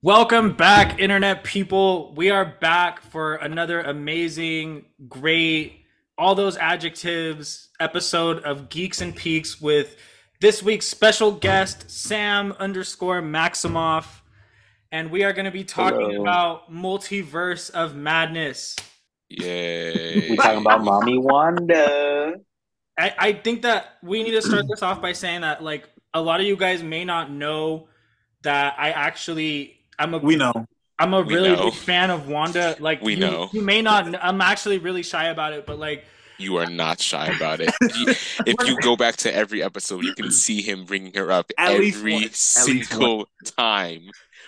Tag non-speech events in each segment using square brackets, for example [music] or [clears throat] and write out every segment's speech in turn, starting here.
Welcome back, internet people. We are back for another amazing, great, all those adjectives episode of Geeks and Peaks with this week's special guest, Sam underscore Maximoff. And we are going to be talking Hello. about Multiverse of Madness. Yay. We talking about Mommy Wanda. I, I think that we need to start this off by saying that, like, a lot of you guys may not know that I actually. I'm a We know. I'm a We really know. big fan of Wanda. Like We you, know. you may not. I'm actually really shy about it, but like You are not shy about it. [laughs] If you go back to every episode, you can see him bringing her up At every once. At least single time.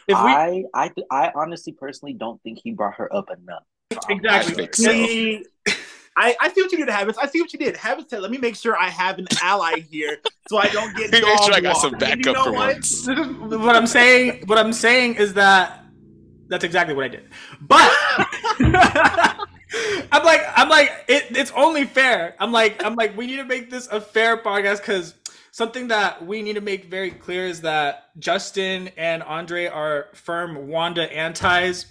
if we I, I, I honestly, personally, don't think he brought her up enough. exactly I think so. See, I, I see what you did, Habits. I see what you did. Habits said, let me make sure I have an ally here so I don't get [laughs] Make sure I got some walked. And you know for what? once. what I'm saying. What I'm saying is that that's exactly what I did. But [laughs] I'm like I'm like it, it's only fair. I'm like I'm like we need to make this a fair podcast because something that we need to make very clear is that Justin and Andre are firm Wanda antis.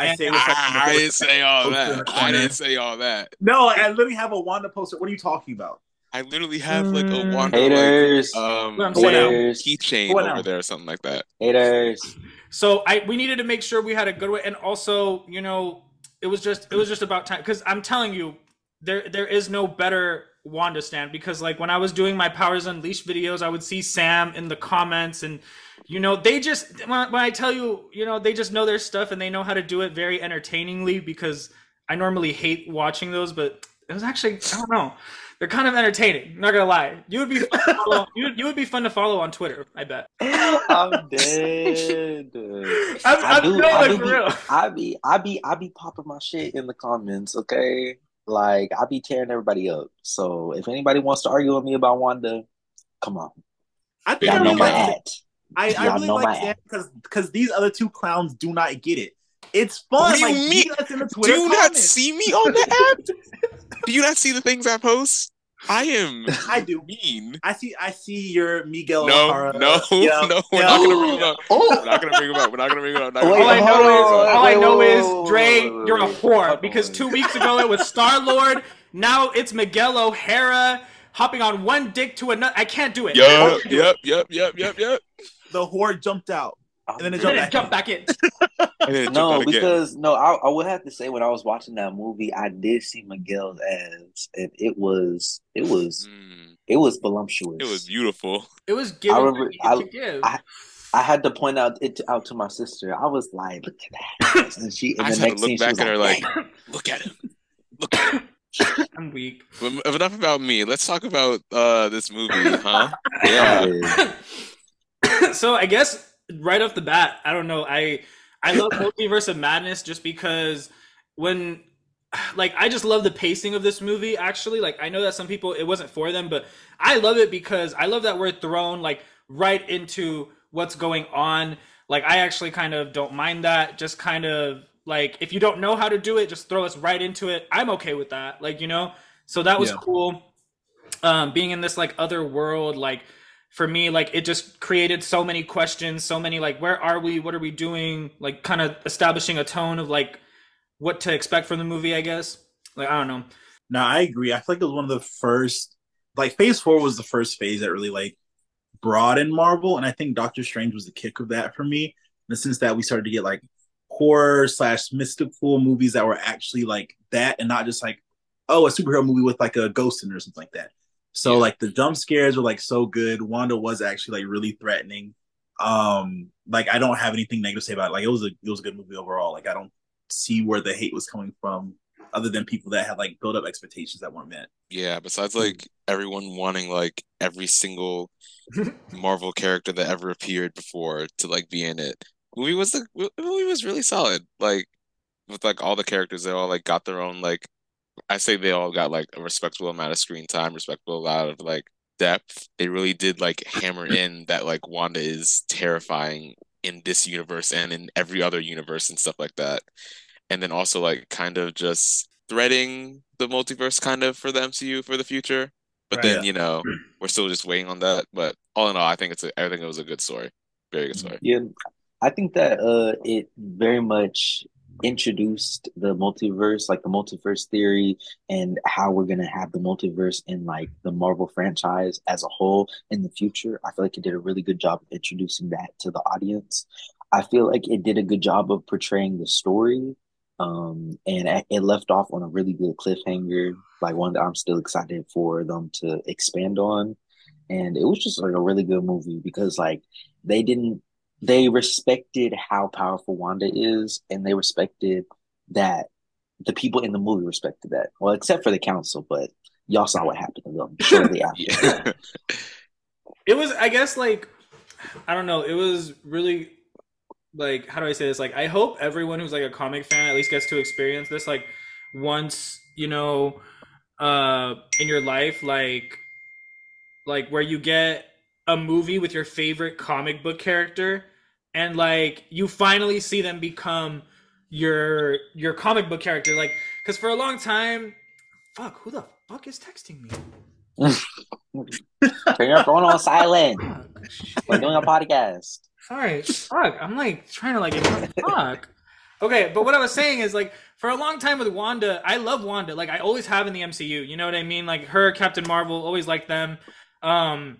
I say what's up in the I, I didn't say all that. I didn't say all that. No, I literally have a Wanda poster. What are you talking about? I literally have like a Mm. Wanda Haters, like, um What I'm like, saying. haters, keychain over now? there or something like that. haters. So I we needed to make sure we had a good way, and also you know it was just it was just about time because I'm telling you there there is no better Wanda stand because like when I was doing my Powers Unleashed videos, I would see Sam in the comments and. You know, they just when, when I tell you, you know, they just know their stuff and they know how to do it very entertainingly because I normally hate watching those, but it was actually I don't know. They're kind of entertaining. Not gonna lie, you would be fun to follow, [laughs] you, you would be fun to follow on Twitter. I bet. I'm [laughs] dead. I'm, I I'm do, I like, do be, real. I be, I be, I be popping my shit in the comments. Okay, like I be tearing everybody up. So if anybody wants to argue with me about Wanda, come on. I think Yeah, I know my like hat. I, I really like my because because these other two clowns do not get it. It's fun. What do you like, mean? meet us in the Do you not see me on the app? Do you not see the things I post? I am I do. mean. I see. I see your Miguel. No, O'Hara. no, Yeah, no, we're yeah. not gonna bring him up. We're Oh, not gonna bring him up. We're not gonna bring him up. We're not gonna Wait, all I know up. is all I know is Dre, wait, wait, you're a whore because two weeks ago it was Star Lord. Now it's Miguel O'Hara hopping on one dick to another. I can't do it. I Yup, can't do yep, yep, yep, yep, yep. The horde jumped out. And then it it. jumped And [laughs] then back. back in. [laughs] And then it jumped No, because no, I, I would have to say when I was watching that movie, I did see Miguel's ass, and it was it was Mm, it was voluptuous. it was beautiful. It was given I remember- I- to give. I- I had to point out it out to my sister. I was like, "Look at that!" [laughs] And she, and I the just had to next look scene, she back was at her like, "Damn." look at him. Look at him. I'm weak. But enough about me. Let's talk about uh this movie, huh? Yeah. [laughs] so I guess right off the bat, I don't know. I I love Multiverse of Madness just because when like I just love the pacing of this movie actually. Like I know that some people it wasn't for them, but I love it because I love that we're thrown like right into what's going on. Like I actually kind of don't mind that. Just kind of like if you don't know how to do it, just throw us right into it. I'm okay with that. Like, you know. So that was Yeah. cool. Um being in this like other world like for me like it just created so many questions so many like where are we what are we doing like kind of establishing a tone of like what to expect from the movie i guess like i don't know No, I agree. I feel like it was one of the first, like Phase Four was the first phase that really like broadened Marvel, and I think Doctor Strange was the kick of that for me. In the sense that we started to get like horror slash mystical movies that were actually like that, and not just like oh a superhero movie with like a ghost in it or something like that. So Yeah. like the jump scares were like so good. Wanda was actually like really threatening. Um, like I don't have anything negative to say about it. Like it was a it was a good movie overall. Like I don't see where the hate was coming from other than people that had like built up expectations that weren't met. Yeah, besides like everyone wanting like every single [laughs] Marvel character that ever appeared before to like be in it. Movie was the the movie was really solid. Like with like all the characters, they all like got their own like I say they all got like a respectable amount of screen time, respectable amount of like depth. They really did like hammer [laughs] in that like Wanda is terrifying in this universe and in every other universe and stuff like that. And then also like kind of just threading the multiverse kind of for the MCU for the future. But Right. then, you know, we're still just waiting on that. But all in all, I think it's a I think it was a good story. Very good story. Yeah, I think that uh, it very much introduced the multiverse, like the multiverse theory, and how we're gonna have the multiverse in like the Marvel franchise as a whole in the future. I feel like it did a really good job of introducing that to the audience. I feel like it did a good job of portraying the story, um, and it left off on a really good cliffhanger, like one that I'm still excited for them to expand on. And it was just like a really good movie because like they didn't they respected how powerful Wanda is, and they respected that the people in the movie respected that. Well, except for the council, but y'all saw what happened to them shortly [laughs] after. It was i guess like i don't know it was really like how do i say this like i hope everyone who's like a comic fan at least gets to experience this like once you know uh in your life like like where you get a movie with your favorite comic book character and like you finally see them become your your comic book character like because for a long time fuck who the fuck is texting me [laughs] Turn your phone on silent. [laughs] We're doing a podcast. Sorry, fuck. I'm like trying to like fuck. Okay, but what I was saying is like for a long time with Wanda, I love Wanda. Like I always have in the MCU. You know what I mean? Like her, Captain Marvel, always liked them. Um,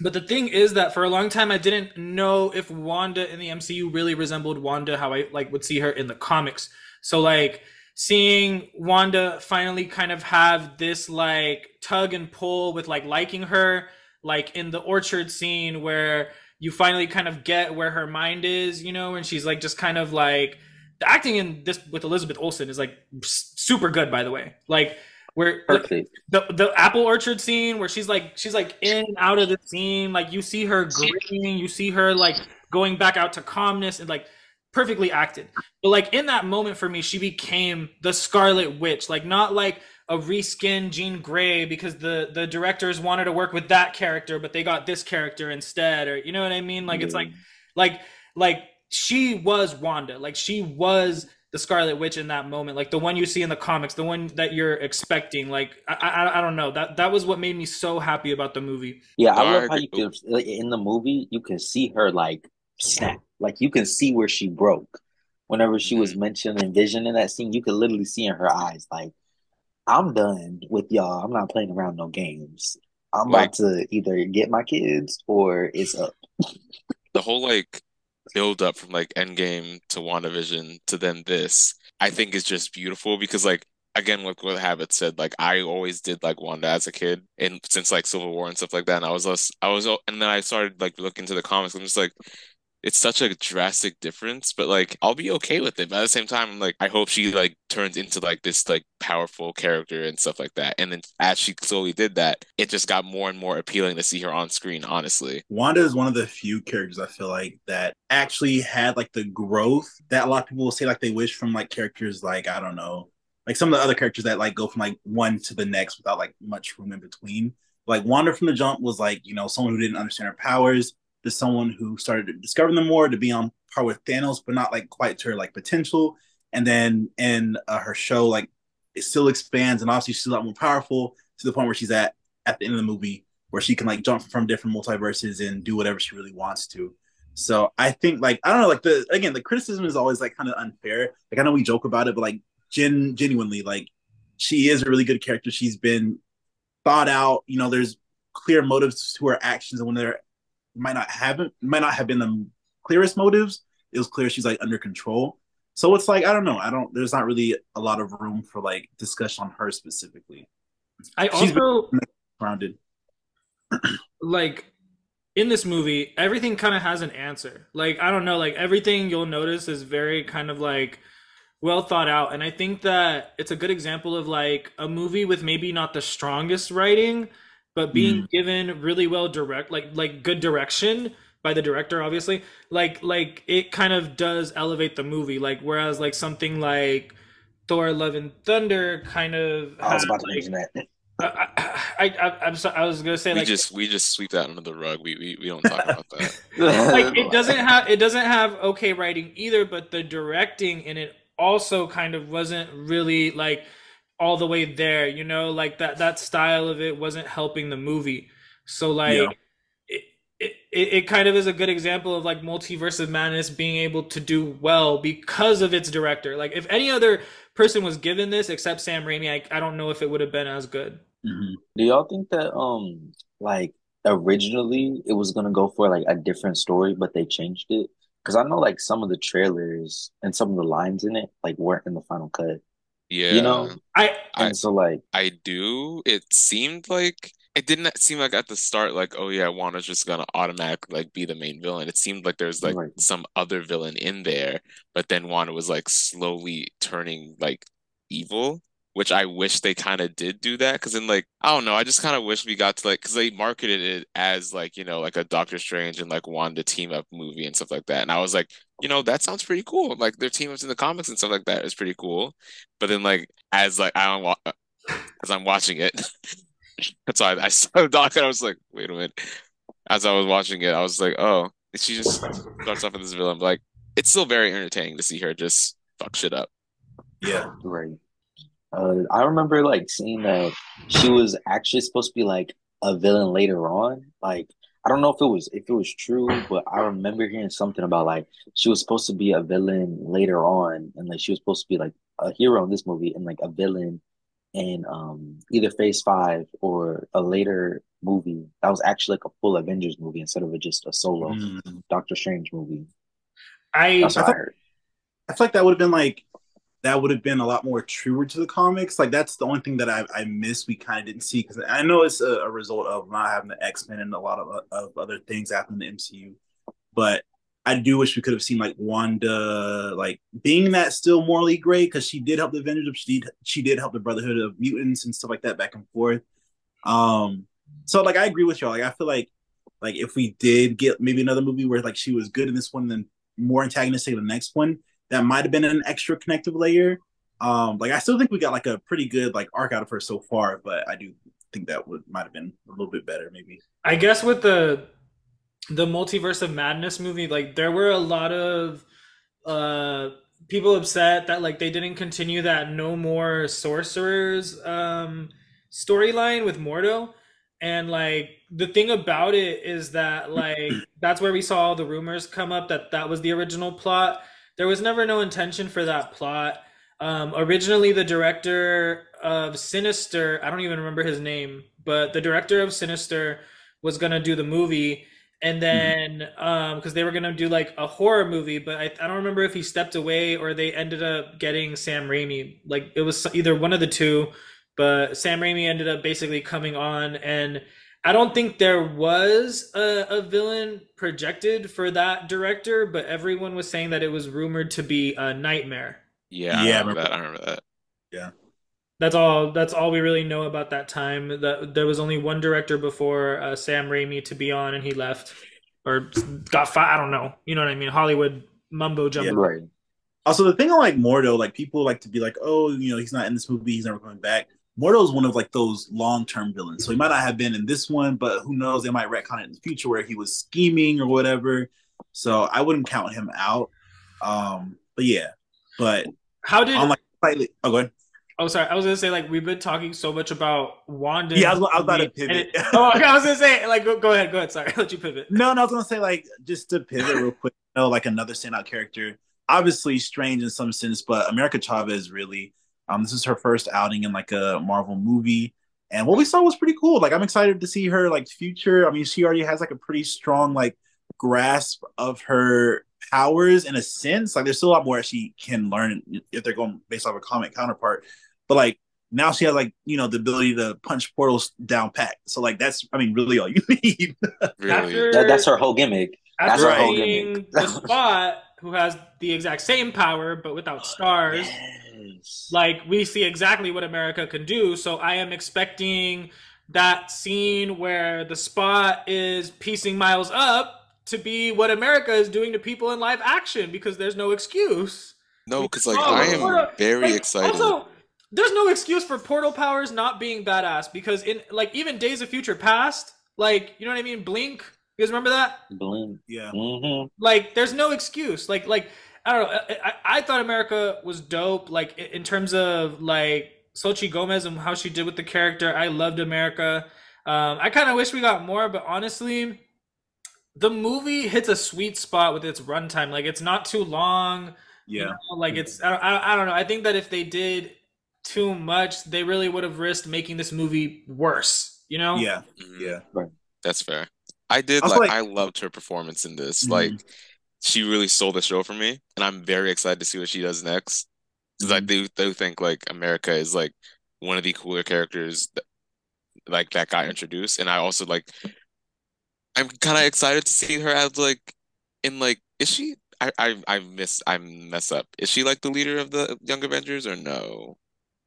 but the thing is that for a long time I didn't know if Wanda in the MCU really resembled Wanda how I like would see her in the comics. So like seeing Wanda finally kind of have this like tug and pull with like liking her, like in the orchard scene where you finally kind of get where her mind is, you know, and she's like just kind of like the acting in this with Elizabeth Olsen is like super good by the way. Like where Perfect. the the apple orchard scene where she's like she's like in and out of the scene like you see her grinning you see her like going back out to calmness and like perfectly acted. But like in that moment for me she became the scarlet witch like not like a reskin jean grey because the the directors wanted to work with that character but they got this character instead or you know what i mean? Like it's like mm-hmm. like like she was wanda. Like she was the Scarlet Witch in that moment, like the one you see in the comics, the one that you're expecting. Like I, I, I don't know that that was what made me so happy about the movie. Yeah, I No, I love how you can in the movie you can see her like snap. Like you can see where she broke. Whenever she was mm-hmm. mentioned in Vision in that scene, you could literally see in her eyes like, "I'm done with y'all. I'm not playing around no games. I'm Like- about to either get my kids or it's up." the whole like build up from like Endgame to WandaVision to then this, I think is just beautiful because like again, like what Habit said, like I always did like Wanda as a kid and since like Civil War and stuff like that, and I was less, I was, and then I started like looking into the comics. I'm just like, it's such a drastic difference, but like I'll be okay with it. But at the same time, I'm like, I hope she like turns into like this like powerful character and stuff like that. And then as she slowly did that, it just got more and more appealing to see her on screen, honestly. Wanda is one of the few characters I feel like that actually had like the growth that a lot of people will say like they wish from like characters like I don't know, like some of the other characters that like go from like one to the next without like much room in between. Like Wanda from the jump was like you know someone who didn't understand her powers, to someone who started discovering them more, to be on par with Thanos, but not like quite to her like potential. And then in uh, her show, like it still expands, and obviously she's a lot more powerful to the point where she's at at the end of the movie where she can like jump from different multiverses and do whatever she really wants to. So I think like I don't know, like the again the criticism is always like kind of unfair. Like I know we joke about it, but like gen genuinely like she is a really good character. She's been thought out. You know, there's clear motives to her actions, and when there might not have might not have been the clearest motives, it was clear she's like under control. So it's like I don't know. I don't. There's not really a lot of room for like discussion on her specifically. I She's also Grounded. [clears throat] like in this movie, everything kind of has an answer. Like I don't know, like everything you'll notice is very kind of like well thought out, and I think that it's a good example of like a movie with maybe not the strongest writing, but being mm-hmm. given really well direct, like like good direction by the director, obviously. Like like it kind of does elevate the movie. Like whereas like something like Thor: Love and Thunder kind of I was about to like, mention that. I, I, I, I'm sorry. I was gonna say We like just we just sweep that under the rug. We we, we don't talk [laughs] about that. like it doesn't have it doesn't have okay writing either, but the directing in it also kind of wasn't really like all the way there. You know, like that that style of it wasn't helping the movie. So like Yeah. it, it, it, kind of is a good example of like multiverse of madness being able to do well because of its director. Like if any other person was given this except Sam Raimi, I, I don't know if it would have been as good. Mhm. Do y'all think that um like originally it was gonna go for like a different story, but they changed it? Because I know like some of the trailers and some of the lines in it like weren't in the final cut. Yeah. You know? I I- And so like I do. It seemed like it didn't seem like at the start, like, oh yeah, Wanda's just gonna automatically like be the main villain. It seemed like there's like Right. some other villain in there, but then Wanda was like slowly turning like evil, which I wish they kind of did do that. Cause then like I don't know, I just kind of wish we got to like because they marketed it as like, you know, like a Doctor Strange and like Wanda team up movie and stuff like that. And I was like, you know, that sounds pretty cool. Like their team ups in the comics and stuff like that is pretty cool. But then like as like I don't wa uh, as I'm watching it. [laughs] That's why I saw the [laughs] doc and I was like, wait a minute. As I was watching it, I was like, oh, she just starts off with this villain. But like, it's still very entertaining to see her just fuck shit up. Yeah. right. Uh I remember like seeing that she was actually supposed to be like a villain later on. Like I don't know if it was if it was true, but I remember hearing something about like she was supposed to be a villain later on, and like she was supposed to be like a hero in this movie and like a villain in um either Phase Five or a later movie that was actually like a full Avengers movie instead of a, just a solo Mm. Doctor Strange movie. I That's what I thought- heard. I feel like that would have been like that would have been a lot more truer to the comics. Like that's the only thing that I I miss we kind of didn't see because I know it's a, a result of not having the X Men and a lot of of other things happen in the MCU, but I do wish we could have seen like Wanda like being that still morally great because she did help the Avengers. She did she did help the Brotherhood of Mutants and stuff like that back and forth. Um, so like I agree with y'all. Like I feel like like if we did get maybe another movie where like she was good in this one, then more antagonistic in the next one, that might have been an extra connective layer. Um, like I still think we got like a pretty good like arc out of her so far, but I do think that would might have been a little bit better, maybe. I guess with the the multiverse of madness movie, like there were a lot of uh people upset that like they didn't continue that no more sorcerers um storyline with Mordo. And like the thing about it is that like that's where we saw all the rumors come up that that was the original plot. There was never no intention for that plot. Um, originally, the director of Sinister, I don't even remember his name, but the director of Sinister was gonna do the movie, and then um, because they were gonna do like a horror movie, but I, I don't remember if he stepped away or they ended up getting Sam Raimi. Like it was either one of the two, but Sam Raimi ended up basically coming on and. I don't think there was a, a villain projected for that director, but everyone was saying that it was rumored to be a nightmare. Yeah, Yeah, I remember remember that. I remember that. That's all. That's all we really know about that time. That there was only one director before uh, Sam Raimi to be on, and he left or got fired. I don't know. You know what I mean? Hollywood mumbo jumbo. Right. Also, the thing I like Mordo, like people like to be like, oh, you know, he's not in this movie, he's never coming back. Mordo is one of like those long term villains. So he might not have been in this one, but who knows? They might retcon it in the future where he was scheming or whatever. So I wouldn't count him out. Um, but yeah, but How did? on like slightly, oh, go ahead. oh, sorry. I was gonna say like we've been talking so much about Wanda. Yeah, I was, I was about to pivot. it- [laughs] oh, okay. I was gonna say like go, go ahead. Go ahead. Sorry, [laughs] I'll let you pivot. No, no, I was gonna say like just to pivot real quick. You know, like another standout character. Obviously strange in some sense, but America Chavez really. Um, this is her first outing in like a Marvel movie, and what we saw was pretty cool. Like I'm excited to see her like future. I mean, she already has like a pretty strong like grasp of her powers in a sense. Like there's still a lot more she can learn if they're going based off a comic counterpart. But like now she has like you know the ability to punch portals down pat. So like that's I mean really all you [laughs] need. Really. After That, that's her whole gimmick. That's her whole seeing gimmick. the spot who has the exact same power but without stars. [laughs] Yes. Like we see exactly what America can do. So I am expecting that scene where the spot is piecing Miles up to be what America is doing to people in live action because there's no excuse. No, because like Oh, I am Portal- very Like, excited. Also, there's no excuse for portal powers not being badass because in like even Days of Future Past, like you know what I mean, Blink. You guys remember that? Blink. yeah. hmm like there's no excuse like like i don't know i, I, I thought america was dope like in terms of like Xochitl Gomez and how she did with the character i loved america um i kind of wish we got more but honestly the movie hits a sweet spot with its runtime. Like it's not too long. you Yeah. know, like it's I, I, I don't know. I think that if they did too much, they really would have risked making this movie worse. You know? Yeah. Mhm. Yeah. That's fair. I did Also, like, like- I loved her performance in this. Mhm. Like she really sold the show for me, and I'm very excited to see what she does next. Because I Mhm. do do think like America is like one of the cooler characters that, like that got introduced, and I also like I'm kind of excited to see her as like in like is she I I I miss I mess up. Is she like the leader of the Young Avengers or no?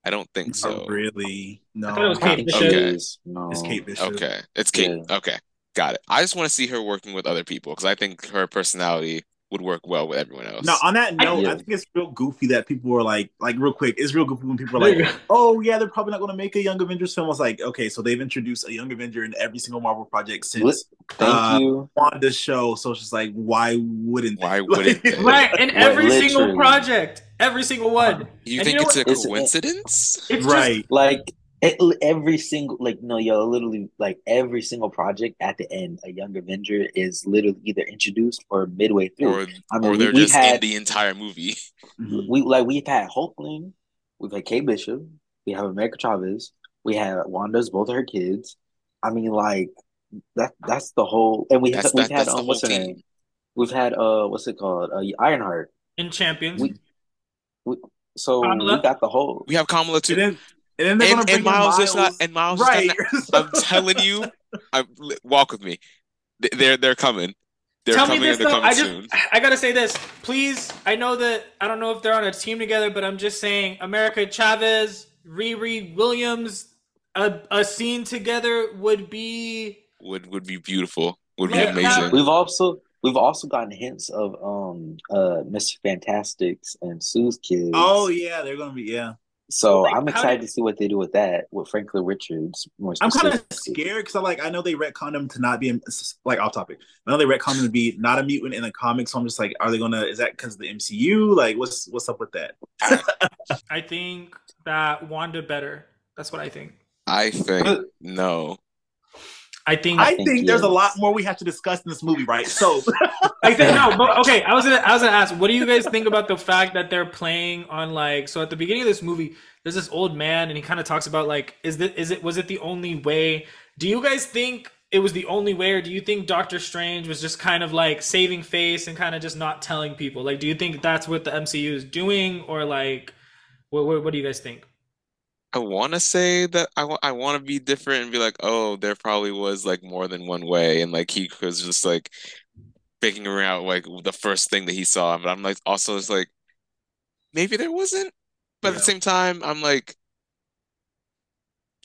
I don't think so. Really. No. I thought it was Kate Bishop. Okay. No. It's Kate Bishop. Okay, it's Kate. Okay, got it. I just want to see her working with other people because I think her personality would work well with everyone else. No, on that note, Yeah. I think it's real goofy that people were like, like real quick, it's real goofy when people are like, oh yeah, they're probably not going to make a Young Avengers film. I was like, okay, so they've introduced a Young Avenger in every single Marvel project since What? Thank Uh, you. Wanda's show. So it's just like, why wouldn't? Why [laughs] wouldn't they? Right, in Like, every single project, every single one. You And think you know it's a what? It's- coincidence? It's right. Like it, every single, like no, yo, literally, like every single project at the end, a young Avenger is literally either introduced or midway through. Or I mean, or we, they're we've just in had the entire movie. [laughs] We like we've had Hulkling, we've had Kate Bishop, we have America Chavez, we have Wanda's both of her kids. I mean, like that that's the whole, and we That's we've that, had that's the um, what's her whole name? We've had uh, what's it called? Uh, Ironheart. in Champions. We- So Kamala? we got the whole. We have Kamala too. And then, they're And, gonna and bring in Miles is not and Miles right. is not, [laughs] I'm telling you, I walk with me. They- They're they're coming. They're Tell coming me this and they're though. coming I just soon. I gotta say this, please. I know that I don't know if they're on a team together, but I'm just saying, America Chavez, Riri Williams, a, a scene together would be. Would would be beautiful. Would be Yeah. amazing. We've also we've also gotten hints of um uh Mr. Fantastics and Sue's kids. oh yeah, they're gonna be yeah. So Like, I'm excited did- to see what they do with that with Franklin Richards more I'm kind of scared because I like I know they retconned him to not be a, like off topic. I know they retconned him to be not a mutant in the comics. So I'm just like, are they gonna? Is that because of the MCU? Like, what's what's up with that? I think that Wanda better. That's what I think. I think no. I think. I think think there's a lot more we have to discuss in this movie, right? So [laughs] I think no, but okay. I was gonna, I was gonna ask, what do you guys think about the fact that they're playing on like? So at the beginning of this movie, there's this old man, and he kind of talks about like, is that is it was it the only way? Do you guys think it was the only way, or do you think Doctor Strange was just kind of like saving face and kind of just not telling people? Like, do you think that's what the MCU is doing, or like, what what, what do you guys think? I want to say that I want I want to be different and be like, oh, there probably was like more than one way, and like he was just like figuring out like the first thing that he saw. But I'm like also it's like maybe there wasn't. But at the same time, I'm like,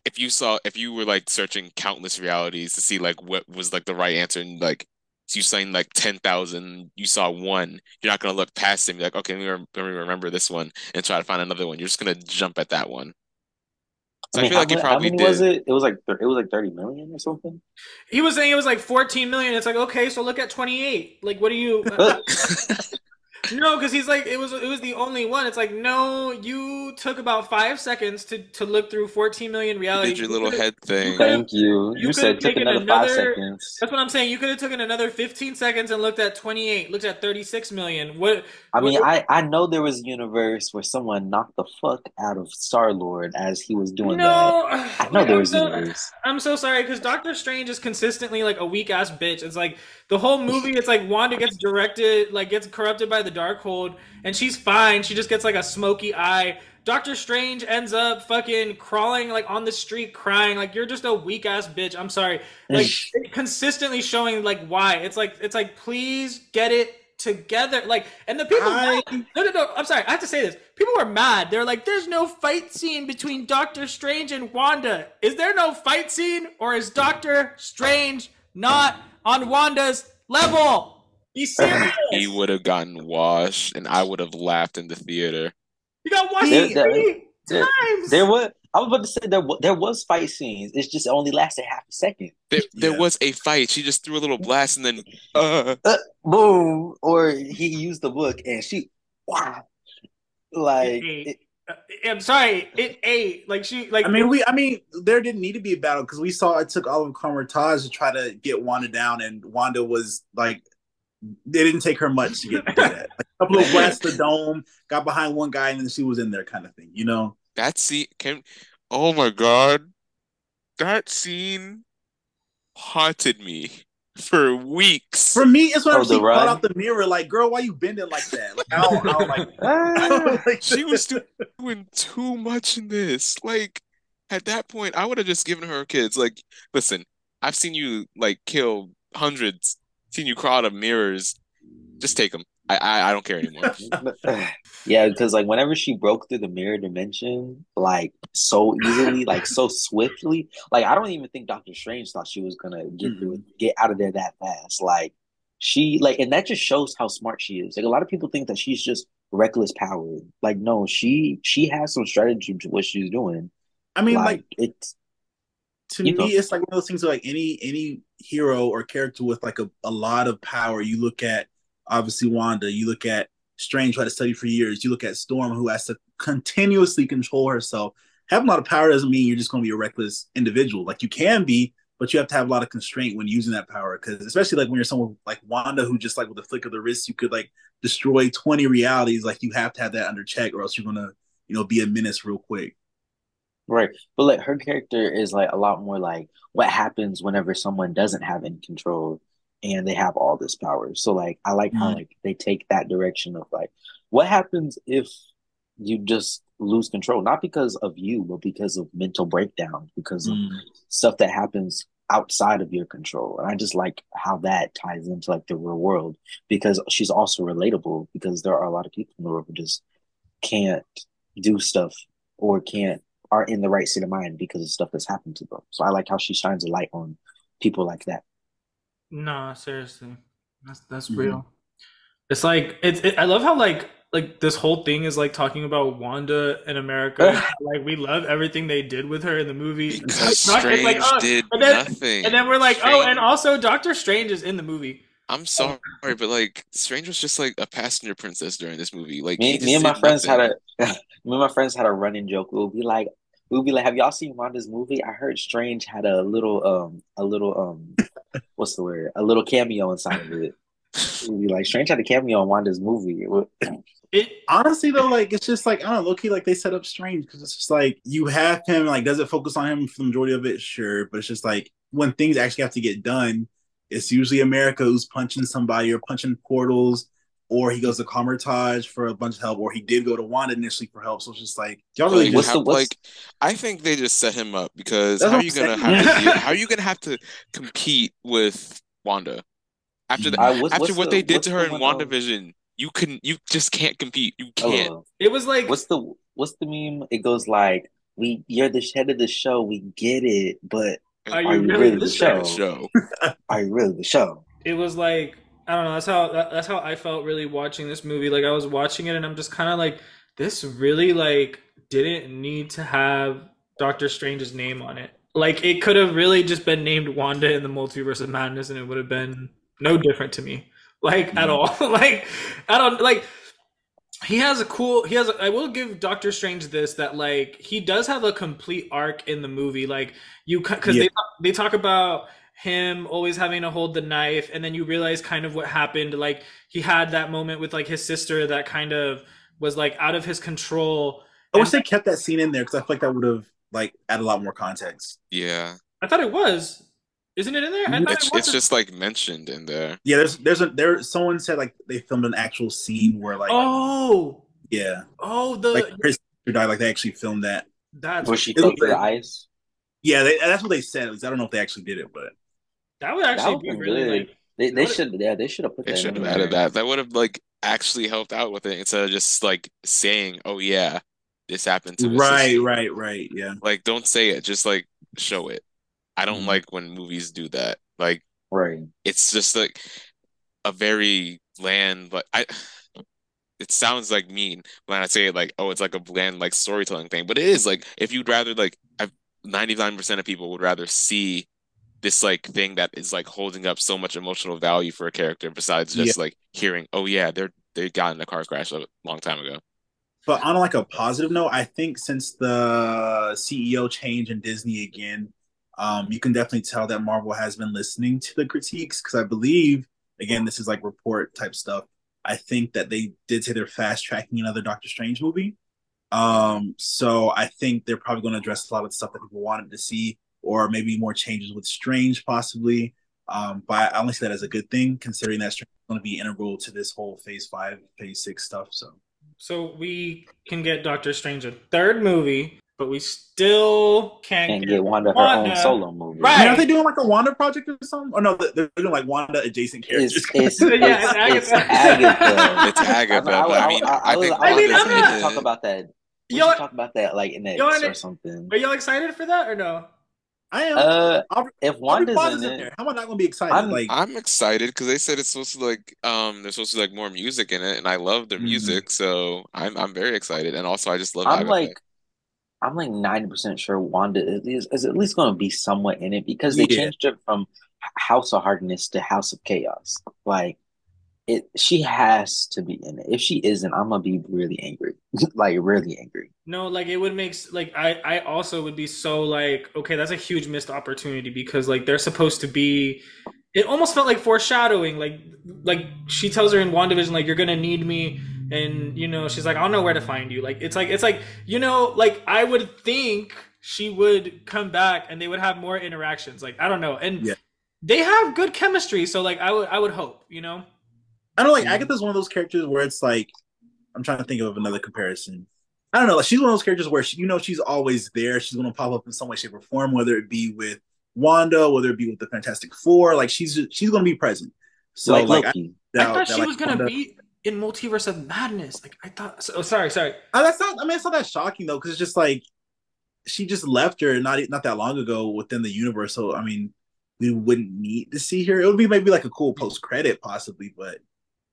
if you saw if you were like searching countless realities to see like what was like the right answer, and like you saying like ten thousand, you saw one, you're not gonna look past it and be like, okay, let me, rem- let me remember this one and try to find another one. You're just gonna jump at that one. So I, mean, feel like how, he mu- how probably many did. was it? It was like it was like 30 million or something. He was saying it was like 14 million. It's like okay, so look at 28. Like, what do you? [laughs] Uh, No, because he's like it was it was the only one. It's like no, you took about five seconds to to look through 14 million reality. did your You little could've- head thing. could've- Thank you. you You, said could've took taken another, five seconds. That's what I'm saying. You could have taken another 15 seconds and looked at 28, looked at 36 million. What? I mean, what- I I know there was a universe where someone knocked the fuck out of Star Lord as he was doing that. no, [sighs] I know there I'm was a so, universe. I'm so sorry because Doctor Strange is consistently like a weak ass bitch. It's like the whole movie. It's like Wanda gets directed, like gets corrupted by the Darkhold, and she's fine. She just gets like a smoky eye. Doctor Strange ends up fucking crawling like on the street crying. Like you're just a weak ass bitch. I'm sorry. Like consistently showing like why. It's like it's like please get it together. Like and the people. I, No, no, no. I'm sorry. I have to say this. People were mad. They're like, "There's no fight scene between Doctor Strange and Wanda. Is there no fight scene, or is Doctor Strange not on Wanda's level? Be [laughs] serious. He would have gotten washed, and I would have laughed in the theater. You got watched There- three there- times. There was. I was about to say there there was fight scenes. It's just only lasted half a second. There, there Yeah. was a fight. She just threw a little blast, and then uh, Uh, boom! Or he used the book and she, wow, like Hey. it, Uh, I'm sorry, it ate like she like. I mean, we. I mean, there didn't need to be a battle because we saw it took all of Kamar-Taj to try to get Wanda down, and Wanda was like, they didn't take her much to get to that. Like, a couple of blast the dome, got behind one guy, and then she was in there, kind of thing. You know. That scene can. Oh my god, that scene haunted me for weeks. For me, it's when Oh, she the caught run? out the mirror, like, girl, why you bending like that? Like, I don't, I don't like. I don't like she was doing too much in this. Like at that point, I would have just given her kids. Like, listen, I've seen you like kill hundreds, seen you crawl out of mirrors. Just take them. I I, I don't care anymore. [laughs] yeah, because like whenever she broke through the mirror dimension, like so easily, like so swiftly, like I don't even think Doctor Strange thought she was gonna get mm-hmm. through it, get out of there that fast. Like she like, and that just shows how smart she is. Like a lot of people think that she's just reckless power. Like no, she she has some strategy to what she's doing. I mean, like, like it's to You me, know. it's like one of those things. Where, like any any hero or character with like a, a lot of power. You look at obviously Wanda. You look at Strange, who had to study for years. You look at Storm, who has to continuously control herself. Having a lot of power doesn't mean you're just going to be a reckless individual. Like you can be, but you have to have a lot of constraint when using that power. Because especially like when you're someone like Wanda, who just like with the flick of the wrist, you could like destroy 20 realities. Like you have to have that under check, or else you're gonna you know be a menace real quick. Right. But like her character is like a lot more like what happens whenever someone doesn't have any control and they have all this power. So like I like how Mhm. like they take that direction of like what happens if you just lose control, not because of you, but because of mental breakdown, because of stuff that happens outside of your control. And I just like how that ties into like the real world because she's also relatable because there are a lot of people in the world who just can't do stuff or can't are in the right state of mind because of stuff that's happened to them. So I like how she shines a light on people like that. No, seriously, that's that's Mhm. real. It's like it's. It, I love how like like this whole thing is like talking about Wanda in America. [laughs] like we love everything they did with her in the movie. Because It's not- it's Strange like, oh, did and then- nothing. And then we're like, oh, and also Doctor Strange is in the movie. I'm sorry, but like Strange was just like a passenger princess during this movie. Like Me, me and my friends nothing. had a [laughs] me and my friends had a running joke. We'll be like, we'll be like, have y'all seen Wanda's movie? I heard Strange had a little um a little um [laughs] what's the word? A little cameo inside of it. We'll be like, Strange had a cameo in Wanda's movie. [clears throat] It honestly though like it's just like i don't know low-key like they set up strange because it's just like you have him like does it focus on him for the majority of it sure but it's just like when things actually have to get done it's usually america who's punching somebody or punching portals or he goes to Kamar-Taj for a bunch of help or he did go to wanda initially for help so it's just like y'all really Like, What's just the- what's- like I think they just set him up because That's how are you gonna have to [laughs] how are you gonna have to compete with Wanda after the, I- what's- after what's what the- they did to her in one, um, WandaVision? You can you just can't compete. You can't. Oh, it was like what's the what's the meme? It goes like, "We you're the head of the show. We get it, but Are are you you really really the the show? show? show. Are you really the show?" it was like I don't know. That's how that, that's how I felt really watching this movie. Like I was watching it, and I'm just kind of like, this really like didn't need to have Doctor Strange's name on it. Like it could have really just been named Wanda in the Multiverse of Madness, and it would have been no different to me. Like at mm-hmm. all. [laughs] like I don't like. He has a cool. He has. A, I will give Doctor Strange this that like he does have a complete arc in the movie. Like you because Yeah. they they talk about him always having to hold the knife and then you realize kind of what happened. Like he had that moment with like his sister that kind of was like out of his control. I wish they kept that scene in there because i feel like that would have like add a lot more context. Yeah, i thought it was. Isn't it in there? I it's it it's just like mentioned in there. yeah there's there's a there someone said like they filmed an actual scene where like oh! Yeah. Oh the like Chris died like they actually filmed that. That's Where she It fell looked through the ice. Yeah, they, that's what they said. At least I don't know if they actually did it, but that would That actually would be be really like They they What- should yeah they should have put They that should in have added there. that. That would have like actually helped out with it instead of just like saying, "Oh yeah, this happened to right, sister." right, right. Yeah, Like, don't say it. Just like show it. I don't Mhm. like when movies do that. Like, Right. it's just like a very bland, but I. It sounds like mean when I say it like, oh, it's like a bland like storytelling thing, but it is like if you'd rather like, 99% of people would rather see this like thing that is like holding up so much emotional value for a character besides just like hearing, oh yeah, they're they got in a car crash a long time ago. but on like a positive note, I think since the CEO change in Disney again, um, you can definitely tell that Marvel has been listening to the critiques because I believe, again, this is like report type stuff. I think that they did say they're fast tracking another Doctor Strange movie. Um, so I think they're probably going to address a lot of the stuff that people wanted to see, or maybe more changes with Strange, possibly. Um, but I only see that as a good thing, considering that Strange is going to be integral to this whole Phase Five, Phase Six stuff. So, so we can get Doctor Strange a third movie, but we still can't, Can't get, get Wanda her own solo movie. Right. I mean, are they doing like a Wanda project or something? Or no, they're doing like Wanda adjacent characters. It's it's, [laughs] Yeah, it's, it's it's Agatha. It's Agatha, [laughs] I, but I mean, I was- think I mean, I'm not- should talk about that. We Yo- should talk about that like in Yo, X or something. Are y'all excited for that or no? I am. Uh, Aubrey, if Aubrey Wanda's Plaza's in in it, there. How am I not going to be excited? I'm- like, I'm excited because they said it's supposed to like um there's supposed to be like more music in it, and I love their Mhm. music, so I'm I'm very excited. And also, I just love I'm Agatha. like, I'm like ninety percent sure Wanda is, is at least going to be somewhat in it because they Yeah. changed it from House of Harkness to House of Chaos. Like, it, she has to be in it. If she isn't, I'm gonna be really angry, [laughs] like really angry. No, like it would make like I I also would be so like okay, that's a huge missed opportunity because like they're supposed to be. It almost felt like foreshadowing, like like she tells her in Wandavision like you're gonna need me, and you know she's like I'll know where to find you. Like it's like it's like you know like I would think she would come back and they would have more interactions. Like I don't know, and Yeah. they have good chemistry, so like I would I would hope you know. I don't know, like. Agatha's one of those characters where it's like, I'm trying to think of another comparison. I don't know. Like she's one of those characters where she, you know she's always there. She's going to pop up in some way, shape, or form, whether it be with Wanda, whether it be with the Fantastic Four. Like she's just, she's going to be present. So like like, I, Loki. I doubt thought that, she like, was gonna Wanda- be in Multiverse of Madness. Like I thought. So, oh, sorry, sorry. Uh, that's not. I mean, it's not that shocking though, because it's just like she just left her not not that long ago within the universe. So I mean, we wouldn't need to see her. It would be maybe like a cool post credit, possibly, but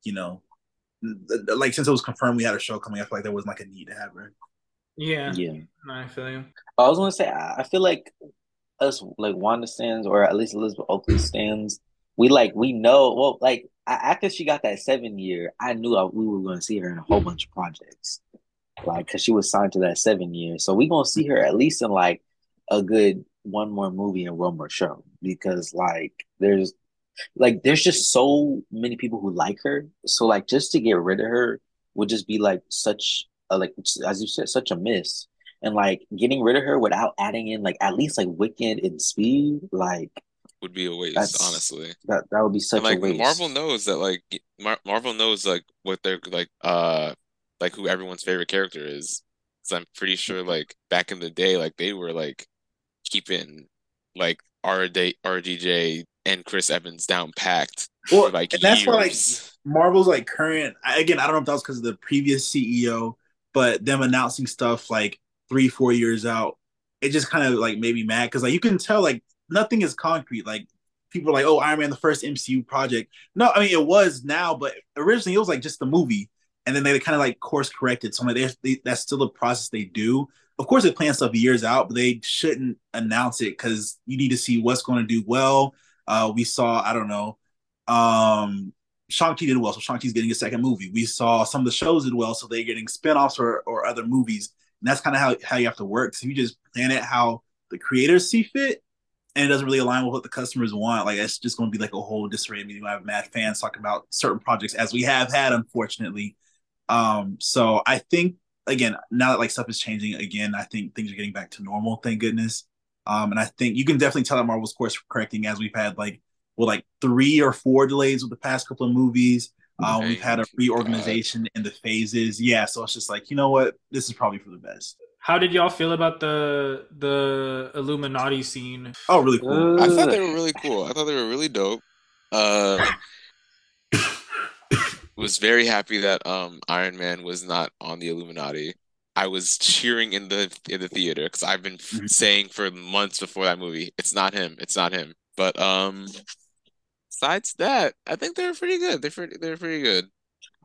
you know, th- th- like since it was confirmed we had a show coming, I feel like there wasn't like a need to have her. Yeah, Yeah. I feel you. I was gonna say I I feel like us like Wanda stands or at least Elizabeth Oakley stands. We like we know well like after she got that seven year, I knew I, we were going to see her in a whole bunch of projects, like because she was signed to that seven year. So we gonna see her at least in like a good one more movie and one more show because like there's like there's just so many people who like her. So like just to get rid of her would just be like such a like as you said such a miss and like getting rid of her without adding in like at least like Wiccan and Speed, like would be a waste, honestly. that that would be such And like a waste. Marvel knows that like Mar Marvel knows like what they're like uh like who everyone's favorite character is. So I'm pretty sure like back in the day like they were like keeping like RJ RDJ and Chris Evans down packed Well, like and that's why like. Marvel's like current. Again, I don't know if that was because of the previous CEO, but them announcing stuff like three, four years out, it just kind of like made me mad because like you can tell like nothing is concrete. Like people are like, "Oh, Iron Man, the first MCU project." No, I mean it was now, but originally it was like just the movie, and then they kind of like course corrected. So like, they, they, that's still a process they do. Of course, they plan stuff years out, but they shouldn't announce it because you need to see what's going to do well. Uh, we saw, I don't know, um, Shang-Chi did well, so Shang-Chi's getting a second movie. We saw some of the shows did well, so they're getting spin-offs or, or other movies. And that's kind of how, how you have to work. So you just plan it how the creators see fit, and it doesn't really align with what the customers want. Like it's just going to be like a whole disarray. I mean, you have mad fans talking about certain projects as we have had, unfortunately. Um, so I think again, now that like stuff is changing again, I think things are getting back to normal. Thank goodness. Um, and I think you can definitely tell that Marvel's course correcting as we've had like well, like three or four delays with the past couple of movies. Um, we've had a Thank reorganization in the phases. Yeah, so it's just like you know what, this is probably for the best. How did y'all feel about the the Illuminati scene? Oh, really cool. I thought they were really cool. I thought they were really dope. Uh [coughs] was very happy that um Iron Man was not on the Illuminati. I was cheering in the in the theater because I've been f- Mhm. saying for months before that movie, it's not him, it's not him. But um besides that, I think they're pretty good. They're pretty they're pretty good.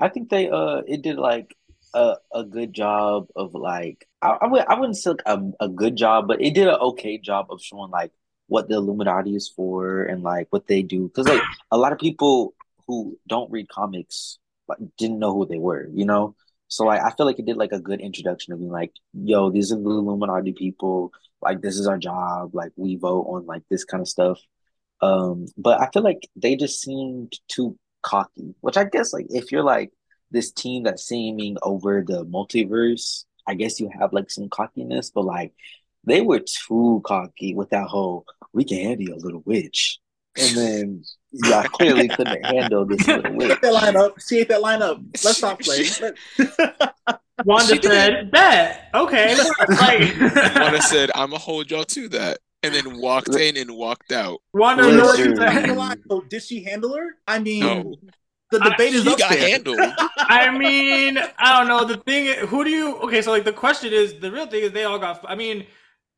I think they uh it did like a a good job of like I, I would I wouldn't say like a, a good job, but it did an okay job of showing like what the Illuminati is for and like what they do. Because like a lot of people who don't read comics like didn't know who they were, you know. So like I feel like it did like a good introduction of being like, yo, these are the Illuminati people. Like this is our job. Like we vote on like this kind of stuff. Um, but I feel like they just seemed too cocky, which I guess like if you're like this team that's seeming over the multiverse, I guess you have like some cockiness, but like they were too cocky with that whole we can handle a little witch. And then y'all clearly couldn't [laughs] handle this little She witch. ate that lineup. She ate that lineup. Let's stop playing. [laughs] Wanda She did. said, "Bet, okay." [laughs] like, Wanda said, "I'm gonna hold y'all to that," and then walked in and walked out. Wanda Listen. She was that. being alive. So did she handle her? I mean, No. the debate is She up got there. handled. I mean, I don't know. The thing, who do you? Okay, so like the question is, the real thing is they all got. I mean,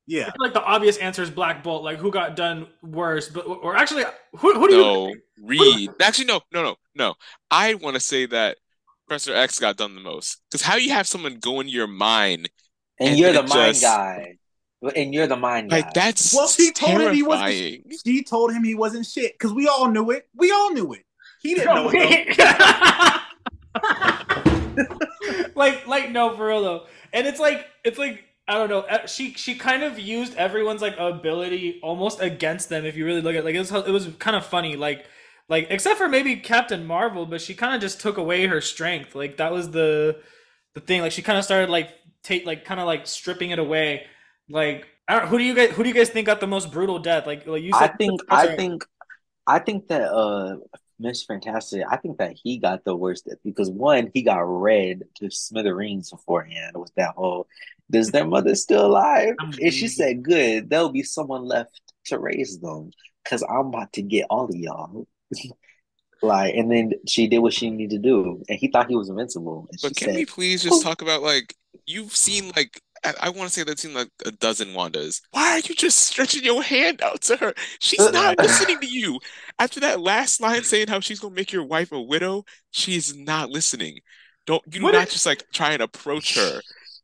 Yeah. I feel like the obvious answer is Black Bolt. Like who got done worse? But or actually, who who do you? No, Reed. Actually, no, no, no, no. I want to say that Professor X got done the most because how you have someone go in your mind And, And you're the mind just- guy. And you're the mind guy. like that's Well, she told him he wasn't. terrifying. She told him he wasn't shit because we all knew it. We all knew it. He didn't know it. [laughs] like like no for real though and it's like it's like i don't know she she kind of used everyone's like ability almost against them if you really look at it. like it was it was kind of funny like like except for maybe captain marvel but she kind of just took away her strength like that was the the thing like she kind of started like take like kind of like stripping it away like I don't, who do you guys who do you guys think got the most brutal death like like you said, I think I think I think that uh Mister Fantastic, I think that he got the worst because one, he got read to smithereens beforehand with that whole does their mother still alive? And she said, Good, there'll be someone left to raise them. Cause I'm about to get all of y'all. [laughs] like and then she did what she needed to do. And he thought he was invincible. And she But can said, we please just talk about like you've seen like I, I want to say that seen like a dozen Wandas. Why are you just stretching your hand out to her? She's [laughs] not listening to you. After that last line saying how she's gonna make your wife a widow, she's not listening. Don't you do What not if- just like try and approach her.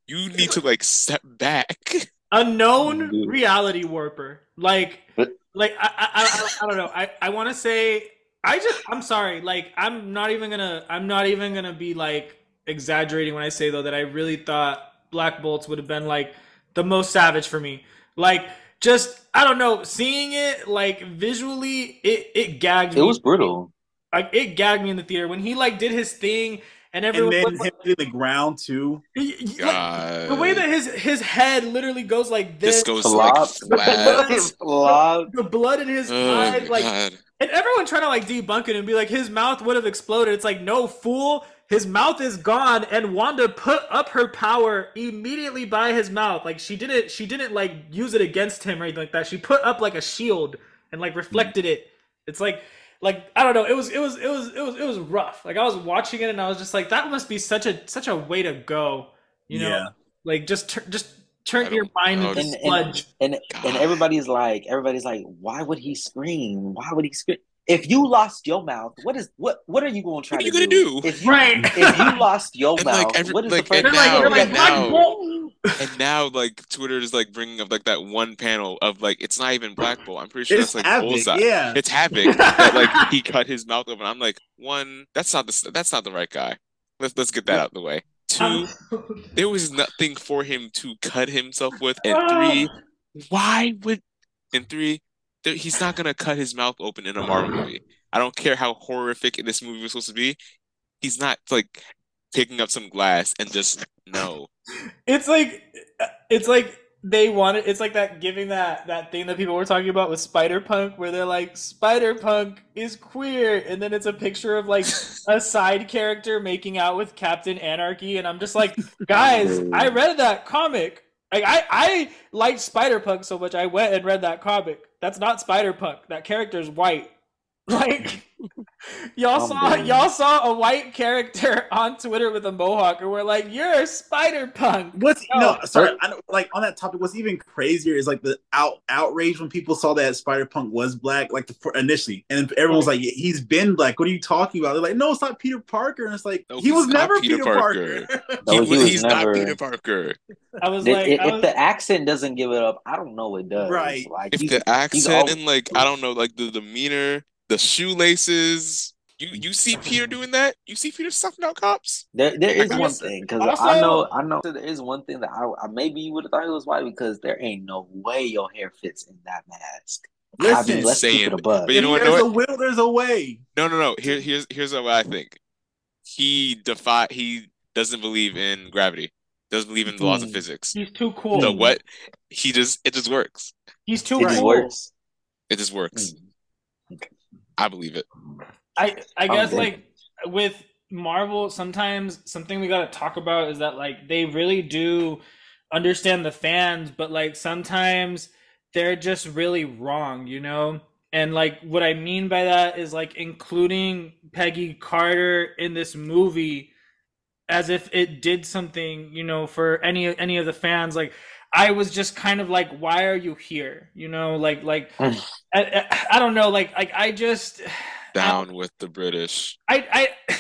You need to like step back. [laughs] a known reality warper. Like, like I, I, I, I don't know. I, I want to say, I just, I'm sorry. Like, I'm not even gonna, I'm not even gonna be like exaggerating when I say though that I really thought Black Bolts would have been like the most savage for me. Like, just, I don't know, seeing it like visually, it, it gagged it me. It was brutal. Like, it gagged me in the theater when he like did his thing and And everyone. then was, him in the ground too. he- he- like, the way that his his head literally goes like this this, goes like Flop. flat. Flop. the blood in his Oh eyes, like, God. and everyone trying to like debunk it and be like, his mouth would have exploded. It's like, no fool, his mouth is gone, and Wanda put up her power immediately by his mouth. Like she didn't, she didn't like use it against him or anything like that. She put up like a shield and like reflected it. It's like, like I don't know. It was, it was, it was, it was, it was rough. Like I was watching it and I was just like, that must be such a such a way to go. You know, Yeah. like just tur- just turn your don't- mind into don't- And, and and and everybody's like, everybody's like, why would he scream? Why would he scream? If you lost your mouth, what is what? What are you going to try What are to you gonna do? If you, Right. if you [laughs] lost your And, mouth, like, every- what is like, the first and They're like, now- they're like, and Black now- And now, like Twitter is like bringing up like that one panel of like it's not even Black Bolt. I'm pretty sure It's that's like Havoc. Bullseye. Yeah. It's Havoc that like [laughs] he cut his mouth open. I'm like, one, that's not the that's not the right guy. Let's let's get that out of the way. Two, [laughs] there was nothing for him to cut himself with. And ah. three, why would? And three, there, he's not gonna cut his mouth open in a Marvel mm-hmm. movie. I don't care how horrific this movie was supposed to be. He's not like picking up some glass and just no. it's like it's like they wanted it's like that giving that that thing that people were talking about with spider punk where they're like spider punk is queer and then it's a picture of like a [laughs] side character making out with captain anarchy and i'm just like guys i read that comic like i i liked spider punk so much i went and read that comic that's not spider punk that character's white. [laughs] Like y'all I'm saw done. y'all saw a white character [laughs] on Twitter with a mohawk, and we're like, "You're a Spider Punk." What's No. no, sorry, I don't, like on that topic. What's even crazier is like the out outrage when people saw that Spider Punk was black, like the, for- initially, and everyone was like, "He's been black." What are you talking about? They're like, "No, it's not Peter Parker," and it's like No, he was never Peter Peter, Parker. Parker. [laughs] No, He- he was he's never- not Peter Parker. I was If, like, if I was, the accent doesn't give it up, I don't know what does. Right. Like If the accent all- and like I don't know, like the demeanor, the shoelaces, You you see Peter doing that? You see Peter stuffing out cops? There, there is one guess- thing because I know, I know there is one thing that I, I maybe you would have thought it was white because there ain't no way your hair fits in that mask. I Listen, mean, let's keep it a bug. But you know what- there's know a will, there's a way. No, no, no. Here, here's here's what I think. He defy. He doesn't believe in gravity. Doesn't believe in the laws of Hmm. physics. He's too cool. So what? He just it just works. He's too It just cool. works. It just works. Mm. I believe it. I I guess good. like with Marvel, sometimes something we gotta talk about is that like they really do understand the fans, but like sometimes they're just really wrong, you know? And like what I mean by that is like including Peggy Carter in this movie as if it did something, you know, for any any of the fans. Like I was just kind of like, why are you here? You know, like like I, I, I don't know, like like I just [sighs] Down with the British. I I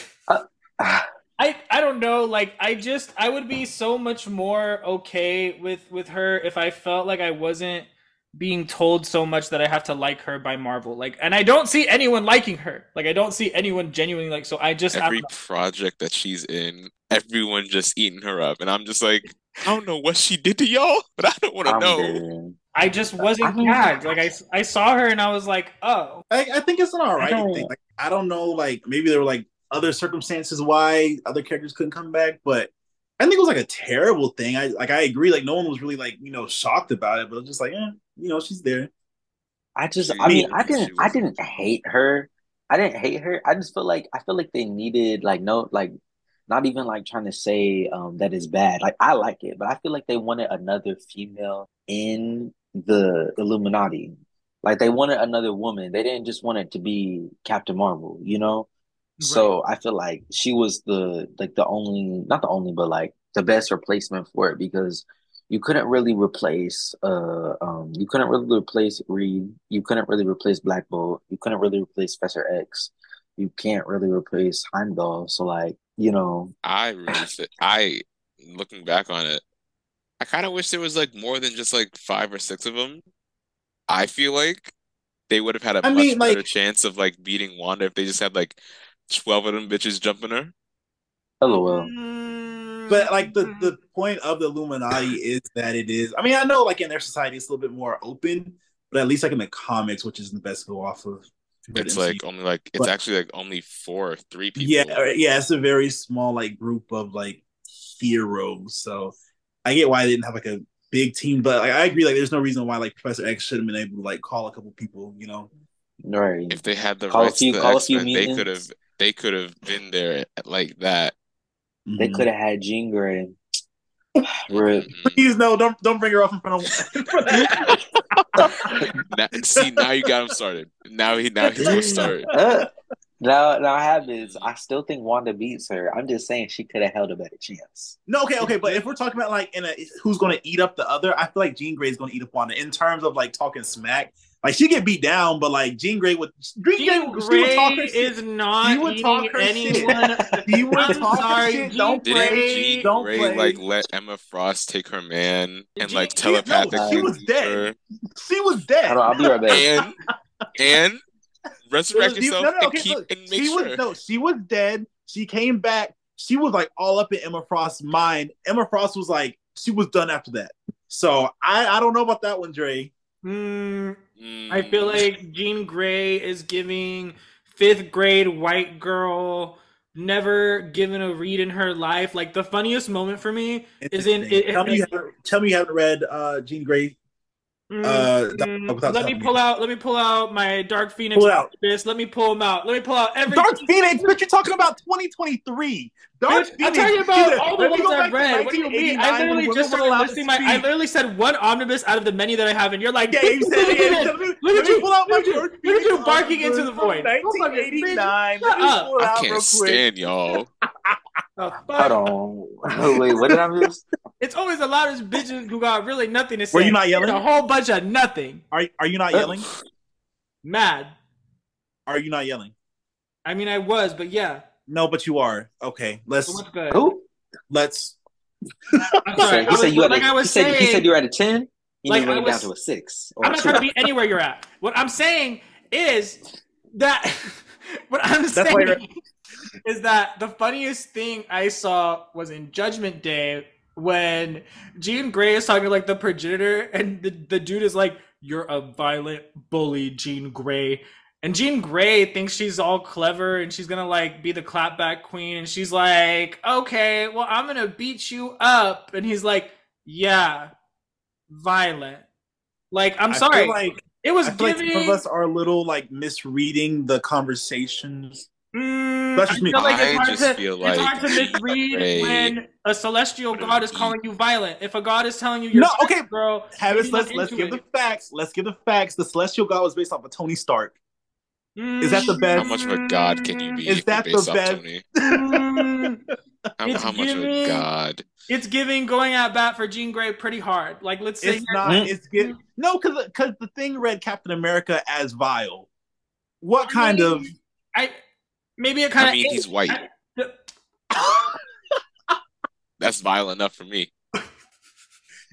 Ah, [sighs] I I don't know. Like I just I would be so much more okay with with her if I felt like I wasn't being told so much that I have to like her by Marvel. Like, and I don't see anyone liking her. Like, I don't see anyone genuinely like. So I just Every don't project that she's in, everyone just eating her up, and I'm just like, I don't know what she did to y'all, but I don't want to know. dead. I just wasn't I gagged. Like I I saw her and I was like, oh, I, I think it's an all right thing. Like I don't know, like maybe there were like other circumstances why other characters couldn't come back, but I think it was like a terrible thing. I like I agree, like no one was really like you know shocked about it, but it was just like, eh, you know, she's there. I just, She- I mean, I didn't, I didn't hate her. I didn't hate her. I just feel like I feel like they needed like no, like not even like trying to say um that is bad. Like I like it, but I feel like they wanted another female in the Illuminati. Like they wanted another woman. They didn't just want it to be Captain Marvel, you know? So I feel like she was the like the only not the only but like the best replacement for it because you couldn't really replace uh um you couldn't really replace Reed, you couldn't really replace Black Bolt, you couldn't really replace Professor X, you can't really replace Heimdall. So like, you know, I really, thi- I looking back on it, I kind of wish there was like more than just like five or six of them. I feel like they would have had a I much mean, better like- chance of like beating Wanda if they just had like 12 of them bitches jumping her. LOL. Mm, But like the the point of the Illuminati is that it is. I mean, I know like in their society it's a little bit more open, but at least like in the comics, which is the best to go off of. Compared It's like MCU. only like it's But- actually like only four, or three people. yeah, yeah, it's a very small like group of like heroes. So I get why they didn't have like a big team, but like, I agree. Like, there's no reason why like Professor X should have been able to like call a couple people. You know, Right. If they had the Call a rights few- to the call X-Men, they could have they could have been there like that. They Mhm. could have had Jean Grey. Rip. Please no, don't don't bring her up in front of. [laughs] Now, see, now you got him started. Now he now he's gonna start. [laughs] Uh, now, now I have this. I still think Wanda beats her. I'm just saying she could have held a better chance. No, okay, okay, but if we're talking about like in a who's going to eat up the other, I feel like Jean Grey's going to eat up Wanda in terms of like talking smack. Like she get beat down, but like Jean Grey would Jean, Jean Grey, she would talk her Grey shit. is not She would talk her anyone. [laughs] She would I'm talk her sorry, shit. Jean Don't Didn't play. Jean Don't Grey play. like let Emma Frost take her man and Jean- like she- no, telepathically she was dead. her She was dead. Hold on, I'll be right back. and and resurrect You- yourself no, no, and okay, keep look, and make she sure. was no, she was dead. She came back. She was like all up in Emma Frost's mind. Emma Frost was like, she was done after that. So I, I don't know about that one, Dre. Hmm, Mm, I feel like Jean Grey is giving fifth grade white girl never given a read in her life. Like the funniest moment for me is in. It, tell me you haven't tell me you haven't read uh Jean Grey. Mm, Uh, mm, without let me pull me. out. Let me pull out my Dark Phoenix. Pull out. This. Let me pull them out. Let me pull out every. Dark Phoenix, but you're talking about 2023. Dark Bitch, I'm Phoenix. talking about all the ones I've read. What do you mean? I literally just started listing my. I literally said one omnibus out of the many that I have, and you're like, Yeah, you [laughs] said it. Yeah, let me, Look at you. pull out my Look at you. Look at you barking into the void. 1989. Shut up. I can't stand y'all. Fuck. Hold on. [laughs] Wait, what did I miss? It's always the loudest bitches who got really nothing to say. Were you not yelling? A whole bunch of nothing. Are are you not yelling? Mad. Are you not yelling? I mean, I was, but yeah. No, but you are. Okay, let's So what's good? Who? let's. I'm sorry. said, he said was- you had like a, I he was said, saying, he said you were at a 10. You Like, need to I it down to a 6 or I'm a not 2. trying to be anywhere you're at. What I'm saying is that [laughs] what I'm That's why saying is that the funniest thing I saw was in Judgment Day when Jean Grey is talking to like the progenitor, and the, the dude is like, You're a violent bully, Jean Grey. And Jean Grey thinks she's all clever and she's gonna like be the clapback queen, and she's like, Okay, well, I'm gonna beat you up. And he's like, Yeah, violent. Like, I'm I sorry. like it was feel like giving. some of us are a little like misreading the conversations. Mm, That's just I me. feel like it's I hard just to, feel it's like hard to misread Ray when a celestial god is calling you violent. If a god is telling you you're No, a okay. bro. Have maybe us, not let's let's give it. the facts. Let's give the facts. The celestial god was based off of Tony Stark. Is that the best- How much of a god can you be Is that based the off best? Tony? [laughs] Mm, How, It's how much of a giving- god? it's giving going at bat for Jean Grey pretty hard. Like let's say It's not. Mm. It's get no, because because the thing read Captain America as vile. What kind of? I maybe it kind of I mean, he's white. [laughs] That's vile enough for me.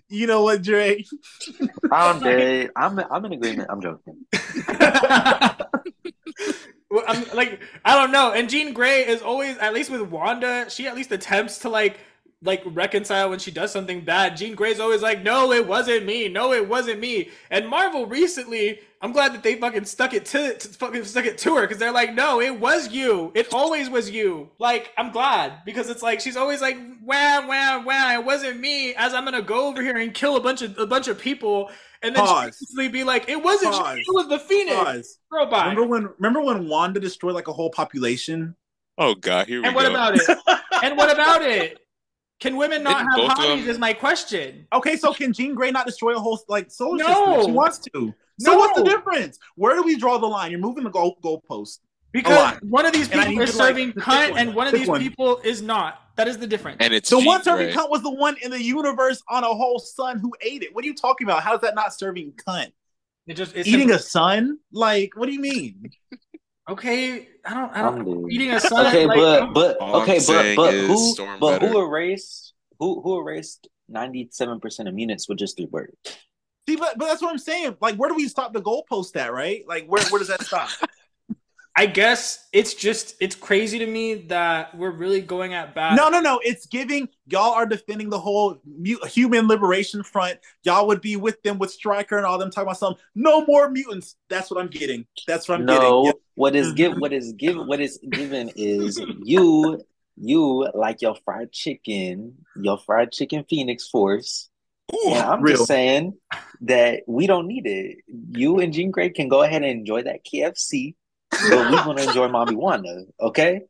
You know what, Dre? I'm dead. I'm I'm in agreement. I'm joking. [laughs] Well, I'm like I don't know. And Jean Grey is always at least with Wanda, she at least attempts to like like reconcile when she does something bad. Jean Grey's always like, "No, it wasn't me. No, it wasn't me." And Marvel recently, I'm glad that they fucking stuck it to, to fucking stuck it to her because they're like, "No, it was you. It always was you." Like, I'm glad because it's like she's always like, "Wow, wow, wow, it wasn't me." As I'm gonna go over here and kill a bunch of a bunch of people. And then Pause. she be like, "It wasn't you. It was the Phoenix." Pause. Girl. Remember when? Remember when Wanda destroyed like a whole population? Oh god, here we And what about it? [laughs] and what about it? Can women not Didn't have hobbies? Is my question. Okay, so can Jean Grey not destroy a whole like solar No. system? if She wants to. So No. what's the difference? Where do we draw the line? You're moving the goal goalpost. Because one of these people is to, like, serving cunt, one. and one of Pick these one. people is not. That is the difference. And it's The Jean one serving Grey. cunt was the one in the universe on a whole sun who ate it. What are you talking about? How is that not serving cunt? it just it's Eating a sun? Like, what do you mean? Okay. I don't. I don't. dead. Eating a son. Okay, like, but but All okay, but but who Storm but who erased who who erased ninety seven percent of mutants with just three words? See, but but that's what I'm saying. Like, where do we stop the goalpost at, right? Like, where where does that stop? [laughs] I guess it's just it's crazy to me that we're really going at bat. no, no, no. It's giving y'all are defending the whole mu- human liberation front. Y'all would be with them with Stryker and all them talking about something. No more mutants. That's what I'm getting. That's what I'm no, getting. what is give Mhm. what is give what is given is you you like your fried chicken, your fried chicken Phoenix Force. Ooh, And I'm real. just saying that we don't need it. You and Jean Grey can go ahead and enjoy that KFC, but we want to enjoy Mommy Wanda, uh, okay?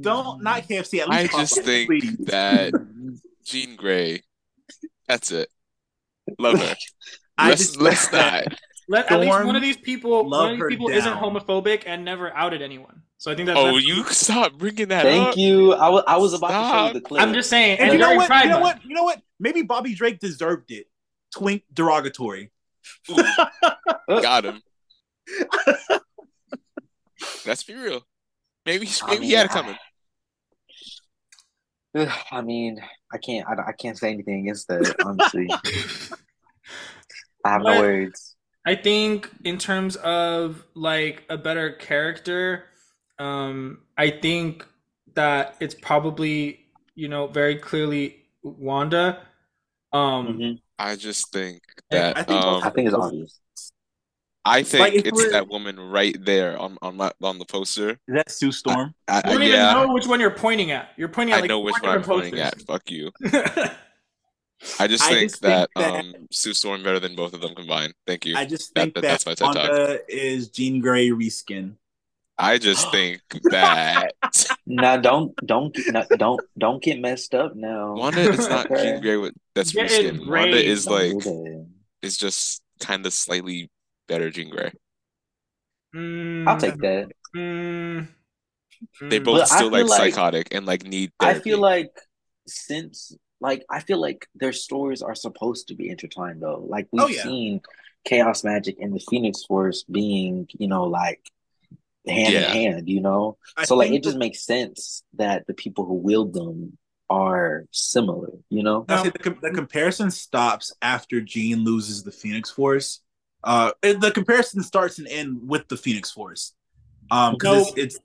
Don't not KFC. At I just Popeyes, think please. that [laughs] Jean Grey. That's it. Love her. [laughs] I let's just let's not. Let, at least one of these people, one of these people isn't homophobic and never outed anyone. So I think that's. Oh, that's- you stop bringing that up. Thank up. you. I was I was about to show you the clip. I'm just saying. And And you know what? You know what? You know what? Maybe Bobby Drake deserved it. Twink derogatory. Ooh, [laughs] got him. Let's be real. Maybe I maybe he had it coming. [sighs] I mean, I can't. I, I can't say anything against that. Honestly, [laughs] I have no words. I think in terms of like a better character, um, I think that it's probably you know very clearly Wanda. Um, Mhm. I just think that I that think um I think it's obvious. I think Like, it's that woman right there on on my on the poster. Is that Sue Storm? I, you I, don't yeah, even know which one you're pointing at. You're pointing at I like know which one I'm different pointing at. Fuck you. [laughs] I just I think just that, think that- um Sue Storm better than both of them combined. Thank you. I just think that- that, that's my TED Talk. Wanda is Jean Grey reskin. I just [gasps] think that [laughs] Now don't don't get- no, don't don't get messed up now. Wanda is not [laughs] Okay. Jean Grey with that's Getting reskin. Wanda brave. is like do that. is just kind of slightly better Jean Grey. Mm, I'll take that. mm, They mm. both But still like, like- psychotic and like need I feel like since like I feel like their stories are supposed to be intertwined though. Like we've Oh, yeah. seen Chaos Magic and the Phoenix Force being, you know, like hand Yeah. in hand, you know? I so like it just makes sense that the people who wield them are similar, you know? I say the, com- the comparison stops after Jean loses the Phoenix Force. Uh, it- the comparison starts and ends with the Phoenix Force. Um, because Nope. it's, it's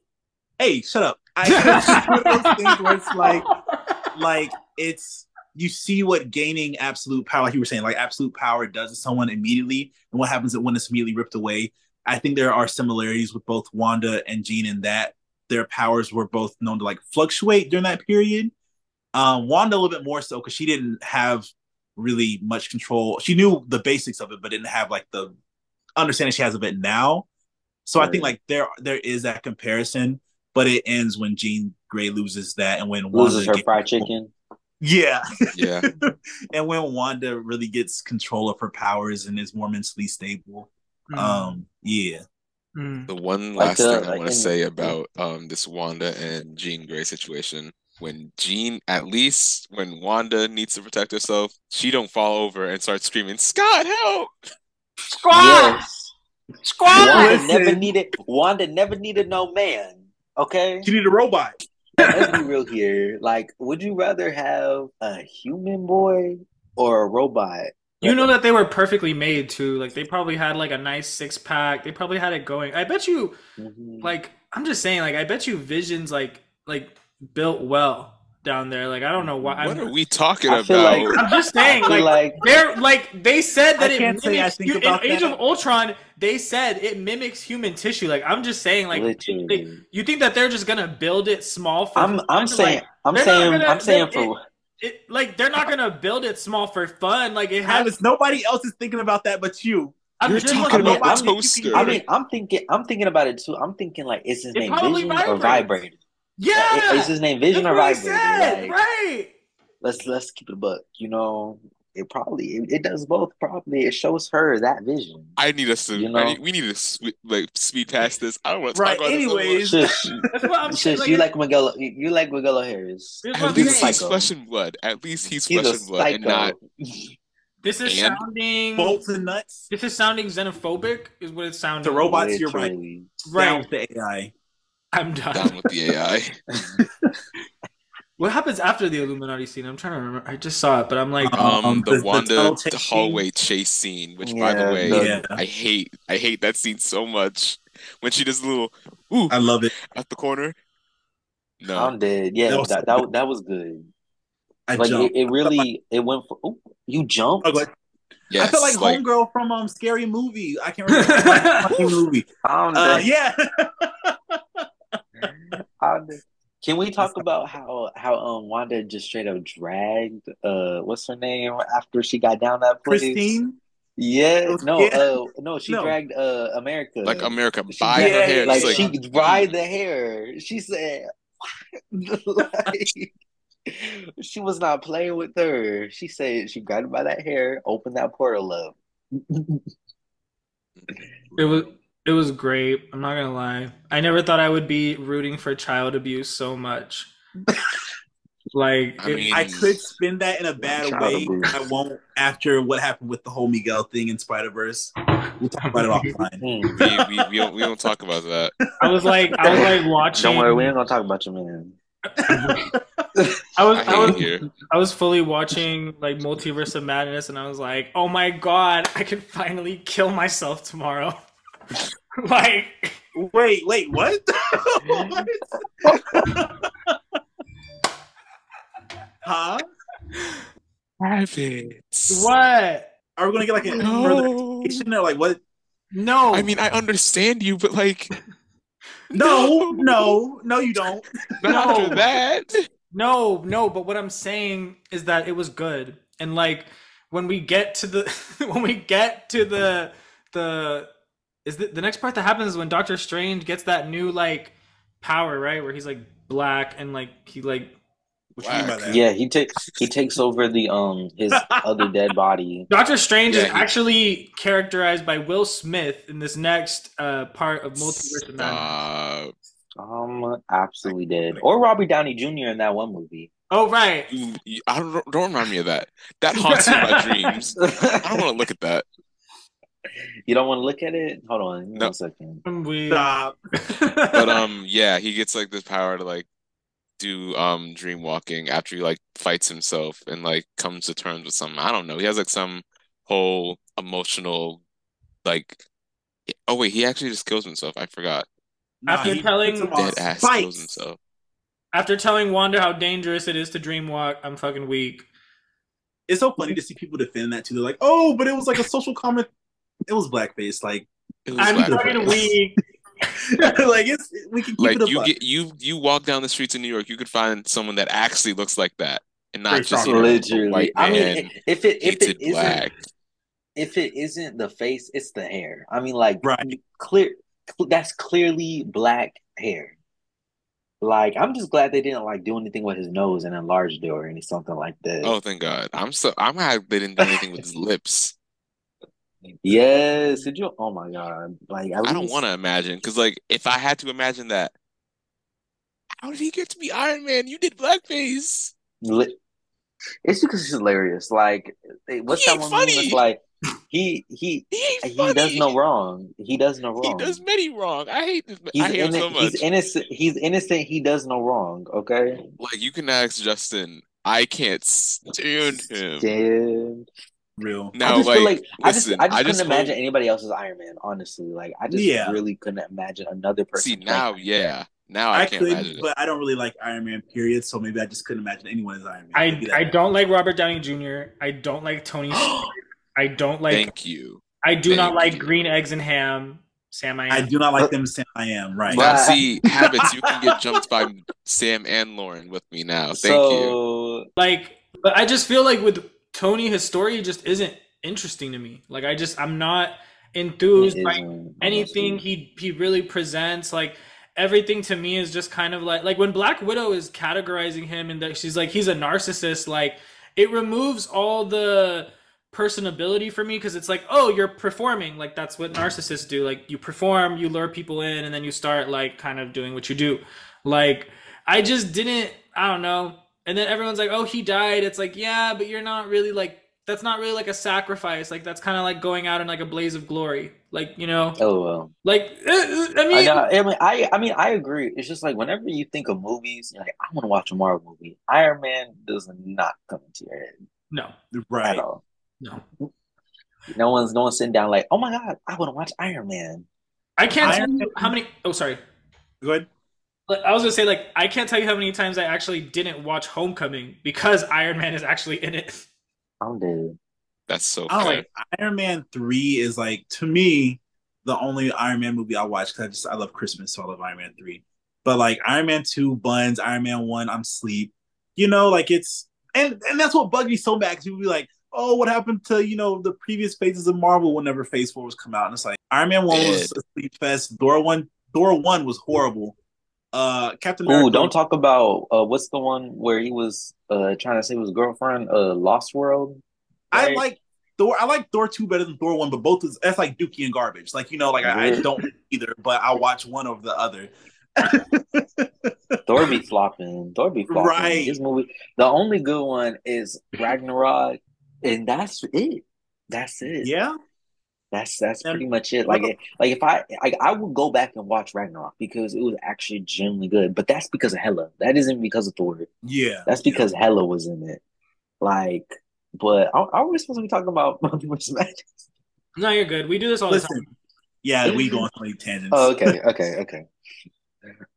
hey, shut up. I [laughs] [laughs] it's just one those things where it's like like it's you see what gaining absolute power, like you were saying, like absolute power does to someone immediately, and what happens when it's immediately ripped away. I think there are similarities with both Wanda and Jean in that their powers were both known to like fluctuate during that period. Um, Wanda a little bit more so because she didn't have really much control. She knew the basics of it, but didn't have like the understanding she has of it now. So I think like there there is that comparison, but it ends when Jean Grey loses that, and when Loses her Wanda fried chicken. yeah, Yeah. [laughs] and when Wanda really gets control of her powers and is more mentally stable. Mm, Um, yeah, mm. The one Like last the- thing I like want to say about um this Wanda and Jean Grey situation, when Jean, at least when Wanda needs to protect herself, she don't fall over and start screaming, "Scott, help!" Squad! Yes. Squad! Wanda Listen. never needed Wanda never needed no man. Okay? she need a robot. Let's be real here. Like, would you rather have a human boy or a robot? You know that they were perfectly made too. Like they probably had like a nice six pack. They probably had it going. I bet you, Mhm. like, I'm just saying, like, I bet you Vision's like like built well down there. Like I don't know why. What I'm, are we talking I about? like- I'm just saying, like, like they're like they said that I it can't say I mimics think hu- about in Age that. of Ultron. They said it mimics human tissue. Like I'm just saying, like, literally. you think that they're just gonna build it small for? I'm I'm fun? saying I'm saying gonna- I'm saying for it, like they're not gonna build it small for fun. Like it has. Travis, nobody else is thinking about that but you. I'm You're talking about about the the toaster. I mean I'm thinking I'm thinking about it too. I'm thinking like is his It name probably Vision or vibrates. Vibrator? Yeah. Is his name Vision That's or what I said, Like, right? let's let's keep it a buck. You know, it probably it, it does both. Probably it shows her that vision. I need us to. You know? need- we need to swe- like speed past this. I don't want to Right, talk about anyways. this so much. Shush, [laughs] That's what I'm shush. Like, You like Miguel? You you like Miguel O'Hara? Here's what At least he's Psycho. flesh and blood. At least he's, He's flesh and blood and not. [laughs] This is And- sounding. Bolts and nuts. This is sounding xenophobic. Is what it's sounding. The robot- Robots, you're right. Literally. Down Right. with the AI. I'm done. down with the AI. [laughs] What happens after the Illuminati scene? I'm trying to remember. I just saw it, but I'm like, Um, Um, the- the the Wanda tunnel chase hallway chase scene, which by the way, the- Yeah, I hate. I hate that scene so much. When she does a little ooh I love it. at the corner. No, I'm dead. Yeah, That that was that, that, that was good. I Like it, jumped. it really it went for. Ooh, you jumped. I, go- yes, I feel like, like Homegirl from um Scary Movie. I can't remember [laughs] the movie. I'm Uh, dead. yeah. [laughs] [laughs] I'm dead. Can we talk about how how um Wanda just straight up dragged uh what's her name after she got down that place? Christine. Yeah, no, Yeah. uh no, she No. dragged uh America. like America by dragged- her hair. like Just she like, dried the hair. She said [laughs] like, she was not playing with her. She said she grabbed her by that hair, opened that portal up. it was it was great. I'm not gonna lie. I never thought I would be rooting for child abuse so much. Like, I mean, I could spin that in a bad way. abuse. I won't after what happened with the whole Miguel thing in Spider Verse. We'll talk about it [laughs] offline. Hmm. we, we, we don't we don't talk about that. I was like, I was like watching. Don't worry, we ain't gonna talk about your man. [laughs] I was, I I was, it here. I was fully watching like Multiverse of Madness, and I was like, "Oh my god, I can finally kill myself tomorrow!" [laughs] [laughs] like, Wait, wait, what? What? [laughs] huh? Have what? Are we gonna get like a No. further explanation or like what? No, I mean, I understand you, but like, [laughs] No, no, no, you don't. not No. after that. no, no. But what I'm saying is that it was good, and like when we get to the when we get to the the is the, the next part that happens is when Doctor Strange gets that new like power, right? Where he's like black and like he like What you mean by Whack. that? Yeah, he takes he takes over the um his other [laughs] dead body. Doctor Strange is he- actually characterized by Will Smith in this next uh, part of Multiverse of Madness. Stop. Um, absolutely dead. Or Robbie Downey Jr. in that one movie. Oh right, You- you- I don't don't remind me of that. That haunts my [laughs] dreams. I don't want to look at that. You don't want to look at it? Hold on, No. one second. we. Stop. [laughs] But um, yeah, he gets like this power to like do um dream walking after he like fights himself and like comes to terms with something. I don't know. He has like some whole emotional like. Oh wait, he actually just kills himself. I forgot. Nah, After he telling- puts Dead ass spikes. kills himself. After telling Wanda how dangerous it is to dreamwalk, I'm fucking weak. It's so funny to see people defend that too. They're like, "Oh, but it was like a social comment. It was blackface. Like, It was I'm blackface. fucking weak. [laughs] like it's we can keep Like it a you get you you walk down the streets in New York, you could find someone that actually looks like that, and not Very just strong. you know, a Literally, white I man mean, if it if it isn't black. if it isn't the face, it's the hair. I mean, like Right. clear. That's clearly black hair. Like, I'm just glad they didn't like do anything with his nose and enlarged it or any something like that. Oh, thank God! I'm so I'm happy they didn't do anything with his [laughs] lips. Yes, did you? Oh my god! Like, at I don't want to imagine because, like, if I had to imagine that, how did he get to be Iron Man? You did blackface. It's because it's hilarious. Like, eh, what's He that one? funny. Like he he He he does no wrong. He does no wrong. He does many wrong. I hate this. He's, I hate him so much. he's innocent. He's innocent. He does no wrong. Okay. Like you can ask Justin. I can't stand him. Damn. Real. Now, I just like, feel like I just I just I couldn't just imagine hope- anybody else as Iron Man. Honestly, like I just Yeah. really couldn't imagine another person. See now, Iron Man. yeah, now I, I can't could, imagine but I don't really like Iron Man. Period. So maybe I just couldn't imagine anyone as Iron Man. I I don't like Robert Downey Jr. I don't like Tony. I don't like. Thank you. I do not like you. green eggs and ham. Sam, I am. I do not like uh, them Sam I am right. But- Now, see, [laughs] habits. You can get jumped by Sam and Lauren with me now. Thank you. like but i just feel like with tony his story just isn't interesting to me. Like i just i'm not enthused by anything he he really presents. Like everything to me is just kind of like like when black widow is categorizing him and that she's like he's a narcissist like it removes all the personability for me because it's like oh you're performing. Like that's what narcissists do. Like you perform you lure people in and then you start like kind of doing what you do. Like i just didn't i don't know and then everyone's like oh he died it's like yeah but you're not really like that's not really like a sacrifice like that's kind of like going out in like a blaze of glory like you know Oh well. like uh, uh, i I, mean I mean, I, I mean, I agree. It's just like whenever you think of movies, you're like, I want to watch a Marvel movie. Iron Man does not come into your head no right. at all. no No one's, no one's sitting down like, oh my god, I want to watch Iron Man. i can't Iron tell you how many oh sorry Go ahead. Like, I was gonna say, like, I can't tell you how many times I actually didn't watch Homecoming because Iron Man is actually in it. I'm dead. That's so I like Iron Man three is like to me the only Iron Man movie I watch because I just I love Christmas, so I love Iron Man three. But like Iron Man two, Buns, Iron Man one, I'm sleep. You know, like it's and and that's what bugged me so bad because people be like, oh, what happened to you know the previous phases of Marvel whenever Phase four was come out, and it's like Iron Man one was a sleep fest. Thor one, Thor one was horrible. Uh, Captain America. Ooh, don't talk about uh, what's the one where he was uh trying to save his girlfriend, uh, Lost World. I like Thor. I like Thor two better than Thor one, but both is that's like Dookie and garbage. Like you know, like I, I don't either, but I watch one over the other. Thor be [laughs] flopping. Thor be flopping. Right. This movie, the only good one is Ragnarok, and that's it. That's it. yeah, That's that's pretty much it. Like, like if I like, I would go back and watch Ragnarok because it was actually genuinely good. But that's because of Hela. That isn't because of Thor. yeah. That's because Hela was in it. Like, but are, are we supposed to be talking about [laughs] multiverse magic? No, you're good. We do this all the time. yeah, we go on many tangents. Oh, okay, okay, okay. [laughs]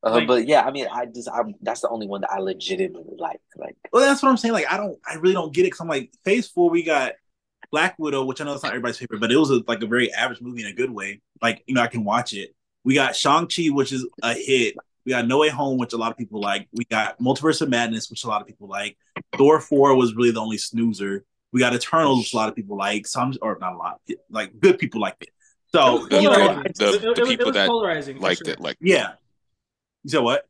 Uh, Like- but yeah, I mean, I just, I that's the only one that I legitimately like. Like, Well, that's what I'm saying. Like, I don't, I really don't get it. Cause I'm like, Phase Four, we got Black Widow, which I know it's not everybody's favorite, but it was a, like a very average movie in a good way. Like, you know, I can watch it. We got Shang Chi, which is a hit. We got No Way Home, which a lot of people like. We got Multiverse of Madness, which a lot of people like. Thor Four was really the only snoozer. We got Eternals, which a lot of people like. Some or not a lot, like good people like it. So The- you know, the- I the- It- it was- it people was that polarizing, liked sure. it, like yeah. You said what?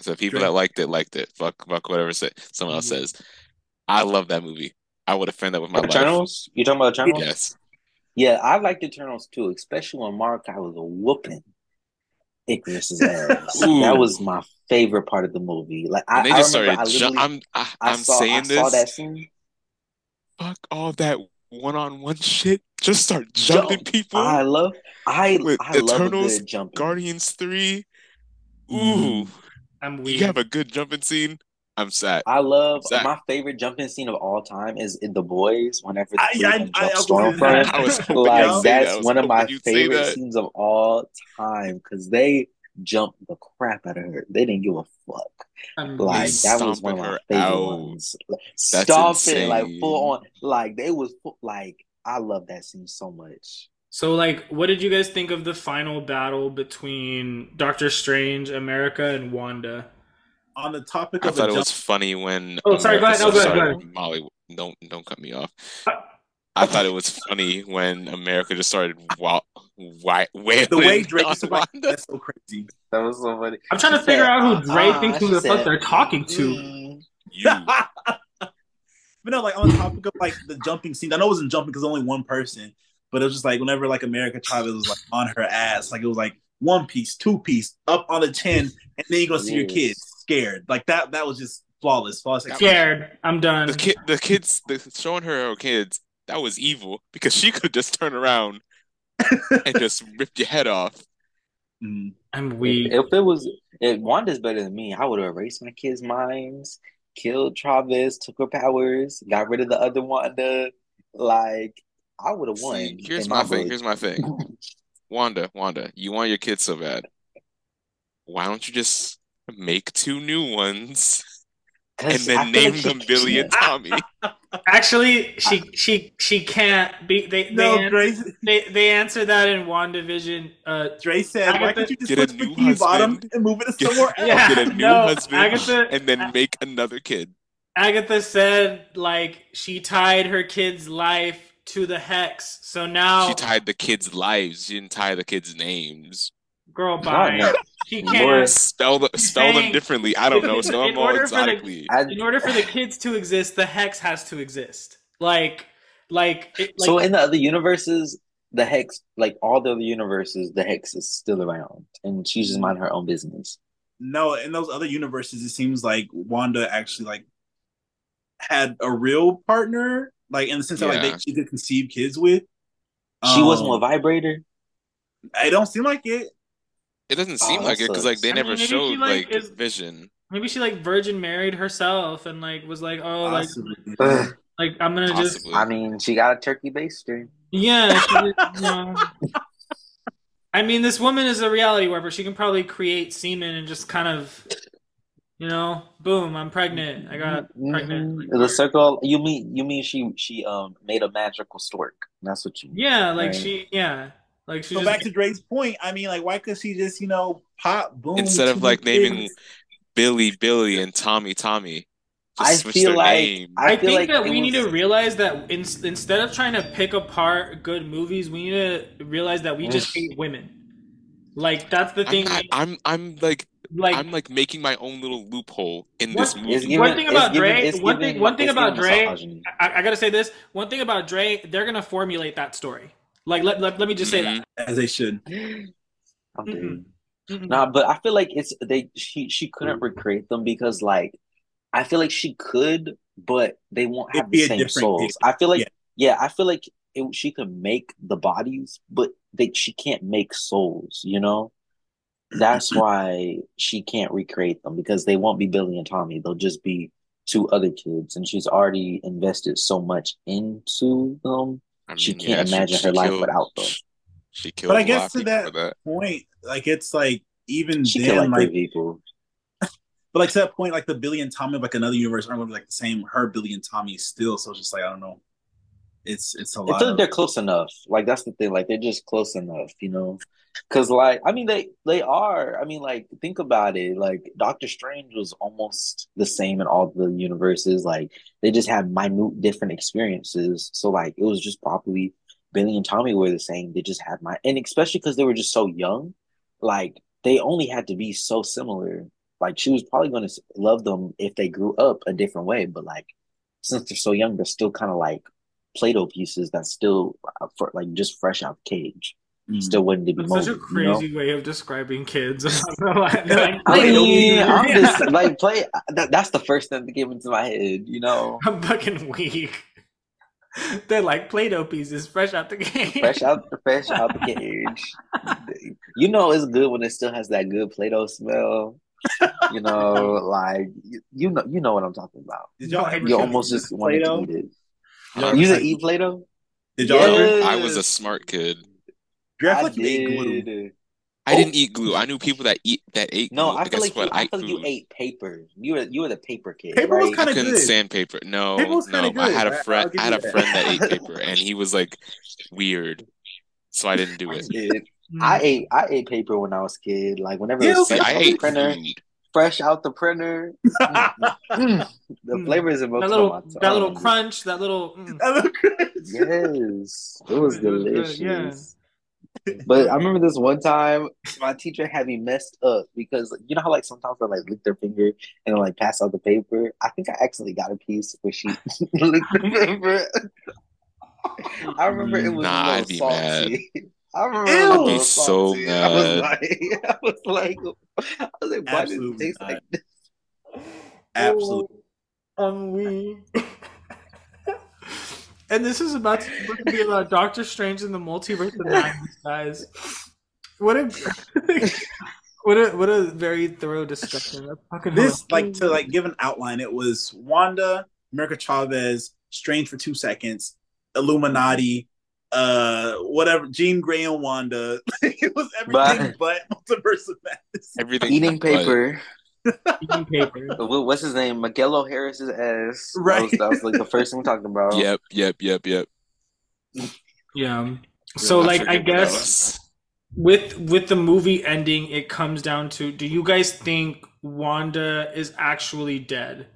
So people Drake. that liked it liked it. Fuck, fuck whatever say, someone else Mm-hmm. says. I love that movie. I would offend that with my life. You talking about Eternals? Yes. Yeah, I liked Eternals too, especially when Makkari was a whooping Ikaris's ass. [laughs] That was my favorite part of the movie. Like, I, And they I just remember, started. I Ju- literally, I'm. I, I I'm saw, saying I this. saw that scene. Fuck all that one-on-one shit. Just start jumping Jump. people. I love, I, With I love Eternals, good jumping. Guardians three. Ooh, Mhm. I'm weak. you have a good jumping scene. I'm sad. I love Zach. my favorite jumping scene of all time is in The Boys. Whenever the I- I- of I- jump I was Stormfront, gonna- I was like say that. I that's was one of my hoping you'd say favorite scenes of all time because they jumped the crap out of her. They didn't give a fuck. Like that was one of my favorite out. ones. Like, Stomping like full on. Like they was full, like I love that scene so much. So, like, what did you guys think of the final battle between Doctor Strange, America, and Wanda? On the topic I of the thought it jump, was funny when. Oh, sorry, go ahead. No, America- go ahead, sorry, go ahead. Molly, don't don't cut me off. Uh, I thought it was funny when America just started wa- wa- wailing the way Drake is like, that's so crazy. That was so funny. I'm trying to She figure out who Drake "Uh-uh," thinks who she the fuck they're talking to. "Mm." You, [laughs] but no, like on the topic of like the jumping scene, I know it wasn't jumping because only one person, but it was just like whenever like America Chavez was like on her ass, like it was like one piece, two piece, up on the chin, and then you're gonna see your kids scared. Like that, that was just flawless, flawless. Scared. I'm done. the kid, the kids, the, showing her her kids. That was evil because she [laughs] could just turn around and [laughs] just rip your head off. Mm. I'm weak. If it was if Wanda's better than me, I would have erased my kids' minds, killed Travis, took her powers, got rid of the other Wanda. Like I would have won. See, here's in my thing. Here's my thing. [laughs] Wanda, Wanda, you want your kids so bad. Why don't you just make two new ones and then feel name like them Billy and Tommy? [laughs] Actually, she she she can't be. They No, they, Dre, answer, they they answer that in Wandavision. Uh, Dre said, "Why Agatha- can't you just Get a new Bikini Bottom and move it to somewhere else?" Yeah. Get a new no, husband Agatha- and then make another kid. Agatha said like she tied her kid's life to the hex. So now, She tied the kids' lives. She didn't tie the kids' names. Girl, God, bye. no. She Lord. can't. Spell the, She's spell them differently. I don't know. [laughs] In Spell them more order for the- In order for the kids to exist, the hex has to exist. Like, like, it, like so in the other universes, the hex, like all the other universes, the hex is still around, and she's just minding her own business. No, in those other universes, it seems like Wanda actually like had a real partner, like in the sense that like they, she could conceive kids with. She wasn't a Um, vibrator. I don't seem like it. It doesn't Oh, seem like it because like they. I never mean, maybe she, showed like, like is- Vision. maybe she like virgin married herself and like was like, oh, like, Possibly. Ugh. like I'm gonna just I mean, she got a turkey baster. Yeah. she just, you know. I mean, this woman is a reality warper. She can probably create semen and just kind of, you know, boom, I'm pregnant. I got pregnant. Mhm. The circle. You mean you mean she she um made a magical stork? That's what you. mean. Yeah, like Right. she, yeah, like she So just. back to Dre's point, I mean, like, why could she just, you know, pop, boom, Instead of, two like, kids? naming- Billy, Billy, and Tommy, Tommy. Just I switch feel their like name. I, I feel think like that it we need to realize that in, instead of trying to pick apart good movies, we need to realize that we just hate women. Like that's the I'm thing. I'm I'm like like I'm like making my own little loophole in What- this movie. Given, One thing about given- Dre- it's one thing- given- one thing about Dre- I, I gotta say this. One thing about Dre, they're gonna formulate that story. Like let, let, let me just say that. Mm-hmm. as they should. I'm Mm-mm. Mm-hmm. Nah, but I feel like it's they she she couldn't recreate them because like I feel like she could, but they won't It'd have the same souls. kid. I feel like Yeah. yeah, I feel like it, she could make the bodies, but they she can't make souls. You know, that's [clears throat] why she can't recreate them because they won't be Billy and Tommy. They'll just be two other kids, and she's already invested so much into them. I She can't yeah, imagine her life killed- without them. She killed But I guess to that- that. Point, like, it's like, even She killed then, like like, people. [laughs] but like to that point, like the Billy and Tommy, of, like another universe, aren't going to be like the same. Her Billy and Tommy still, so it's just like I don't know. It's it's a I lot. feel like Of, they're close enough. Like that's the thing. Like they're just close enough, you know. Because like I mean they they are. I mean like think about it. Like Doctor Strange was almost the same in all the universes. Like they just had minute different experiences. So like it was just probably Billy and Tommy were the same. They just had my and especially because they were just so young. Like they only had to be so similar. Like she was probably going to love them if they grew up a different way. But like since they're so young, they're still kind of like Play-Doh pieces that's still uh, for like just fresh out the cage, Mm. still waiting to be That's such a molded. you know? crazy way of describing kids. [laughs] They're like, I "Play-Doh mean, pieces." I'm [laughs] just like play. That, that's the first thing that came into my head. You know, [laughs] I'm fucking weak. They're like Play-Doh pieces fresh out the cage. fresh out, fresh out the cage. You know, it's good when it still has that good Play-Doh smell. You know, like you, you know, you know what I'm talking about. Did y'all ever You almost just wanted to Play-Doh? eat it. Did y'all You ever- didn't eat Play-Doh? Did y'all? Yes. I was a smart kid. Drew, I feel I like ate glue. did. I didn't oh. eat glue. I knew people that eat that ate No, glue. I but feel guess like you, what? I ate feel like you ate paper. You were you were the paper kid. Paper was kinda I couldn't good. stand paper. No, Paper no. kinda I had good. a I- friend. I'll give I had a that. friend that ate [laughs] paper, and he was like weird, so I didn't do I it. did. I ate I ate paper when I was a kid. Like whenever Yeah, it was okay. I ate printer, food. Fresh out the printer. [laughs] The Mm. flavors and that little [laughs] that little crunch, that little. mm. I look good. Yes, it [laughs] was It was delicious. yeah. But I remember this one time, my teacher had me messed up because you know how like sometimes they like lick their finger and like pass out the paper. I think I accidentally got a piece where she licked the paper. I remember it was Nah, a little I'd mad. Salty. I remember Ew. it was a I'd be so salty. I was mad. like, [laughs] I was like, I was like, why does it taste like this? Absolutely. Um, we. [laughs] and this is about to, be about Doctor Strange in the Multiverse of Madness, guys. What a [laughs] what a what a very thorough discussion. This hilarious. like to like give an outline. It was Wanda, America Chavez, Strange for two seconds, Illuminati, uh, whatever, Jean Grey and Wanda. [laughs] it was everything but Multiverse of Madness. Everything. Eating paper. eating paper. [laughs] What's his name? Miguel O'Hara's ass. That Right. was, that was like the first thing we talked about. Yep, yep, yep, yep. Yeah. So I like I guess with with the movie ending, it comes down to: Do you guys think Wanda is actually dead?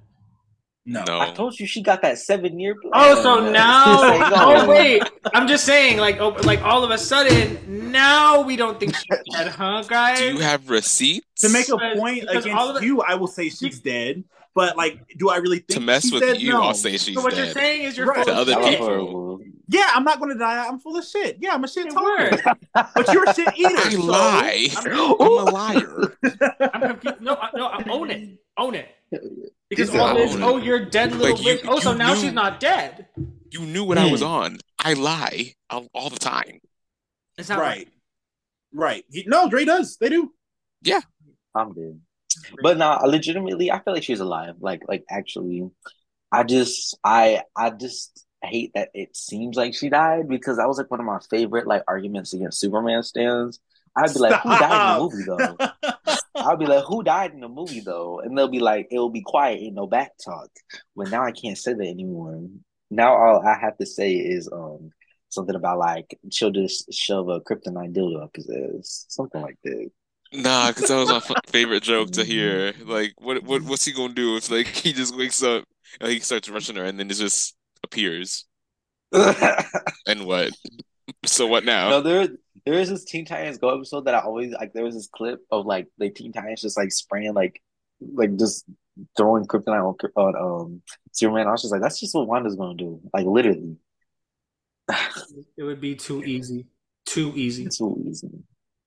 No. No. I told you she got that seven year plan. Oh, so now? [laughs] Oh wait, I'm just saying, like, oh, like all of a sudden, now we don't think she's [laughs] dead, huh, guys? Do you have receipts To make a point because against all of the- you, I will say she's dead. But like, do I really think to mess she's with dead? you? No. I'll say she's so what you're dead. saying is you're Right. full To of other That was shit. people. Yeah, I'm not gonna die. I'm full of shit. Yeah, I'm a shit Good talker. But you're a shit eater. I so lie. I'm- I'm a liar. I'm confused. No, I- no, I own it, own it. [laughs] Because He all this, oh, you're dead, little Like, you- bitch. Oh, so now knew- she's not dead. You knew what I was Hmm. on. I lie all, all the time. It's not right. Right. He, no, Dre does. They do. Yeah. I'm dead. But no, legitimately, I feel like she's alive. Like, like actually, I just, I, I just hate that it seems like she died because that was like one of my favorite like arguments against Superman stands. I'd be like, who died in the movie though? [laughs] I'll be like, who died in the movie though? And they'll be like, it'll be quiet, ain't no back talk. But now I can't say that anymore. Now all I have to say is um something about like she'll just shove a kryptonite dildo up his ass, something like that. Nah, because that was my f- favorite joke to hear. Like, what, what, what's he gonna do if like [laughs] he just wakes up and he starts rushing her and then it just appears? [laughs] And what? [laughs] So what now? No, there there is this Teen Titans Go episode that I always like. There was this clip of like the Teen Titans just like spraying like like just throwing kryptonite on, on um Superman. I was just like, that's just what Wanda's gonna do. Like literally, It would be too easy. Too easy. it's so easy.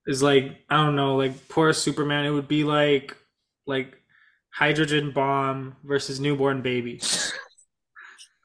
It's like I don't know, like poor Superman. It would be like like hydrogen bomb versus newborn baby. [laughs]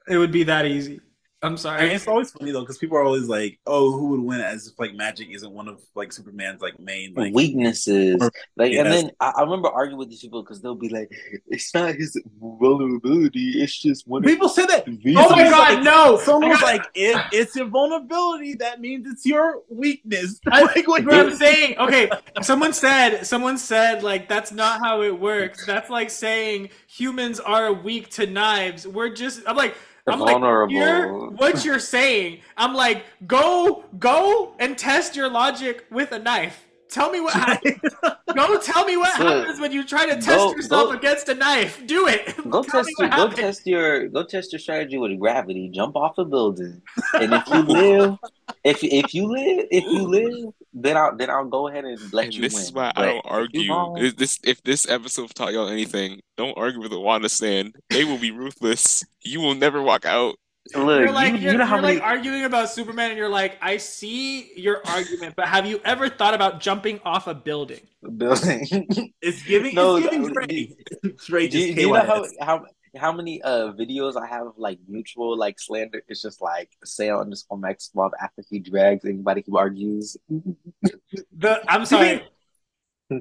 It would be that easy. I'm And sorry. it's always funny though because people are always like, "Oh, who would win?" As if like magic isn't one of like Superman's like main like. weaknesses. Like, and then I, I remember arguing with these people because they'll be like, "It's not his vulnerability. It's just one." of People say that. his Oh my god, like- no! Someone's I like, "If it's your vulnerability, that means it's your weakness." I- [laughs] like, what what I'm saying, okay, someone said, someone said, like, that's not how it works. That's like saying humans are weak to knives. We're just, I'm like, I'm like, Vulnerable. here, what you're saying. I'm like, go, go and test your logic with a knife. Tell me what [laughs] happens. Go tell me what So, happens when you try to test go- yourself go- against a knife. Do it. [laughs] Go Tell test your go test your go test your strategy with gravity. Jump off a building, and if you live, if if you live, if you live, then I'll then I'll go ahead and let And you this win. is why I don't argue. If this if this episode taught y'all anything, don't argue with the Wanda stand. They will be ruthless. You will never walk out. Look, You're like you, you're, you know how you're many like arguing about Superman, and you're like, I see your argument, but have you ever thought about jumping off a building? A building? [laughs] It's giving. No, it's giving Trey. [laughs] Trey do, just you, do you know how, how how many uh videos I have of, like mutual like slander? It's just like say underscore Max Mob after he drags anybody who argues. The I'm sorry. [laughs] I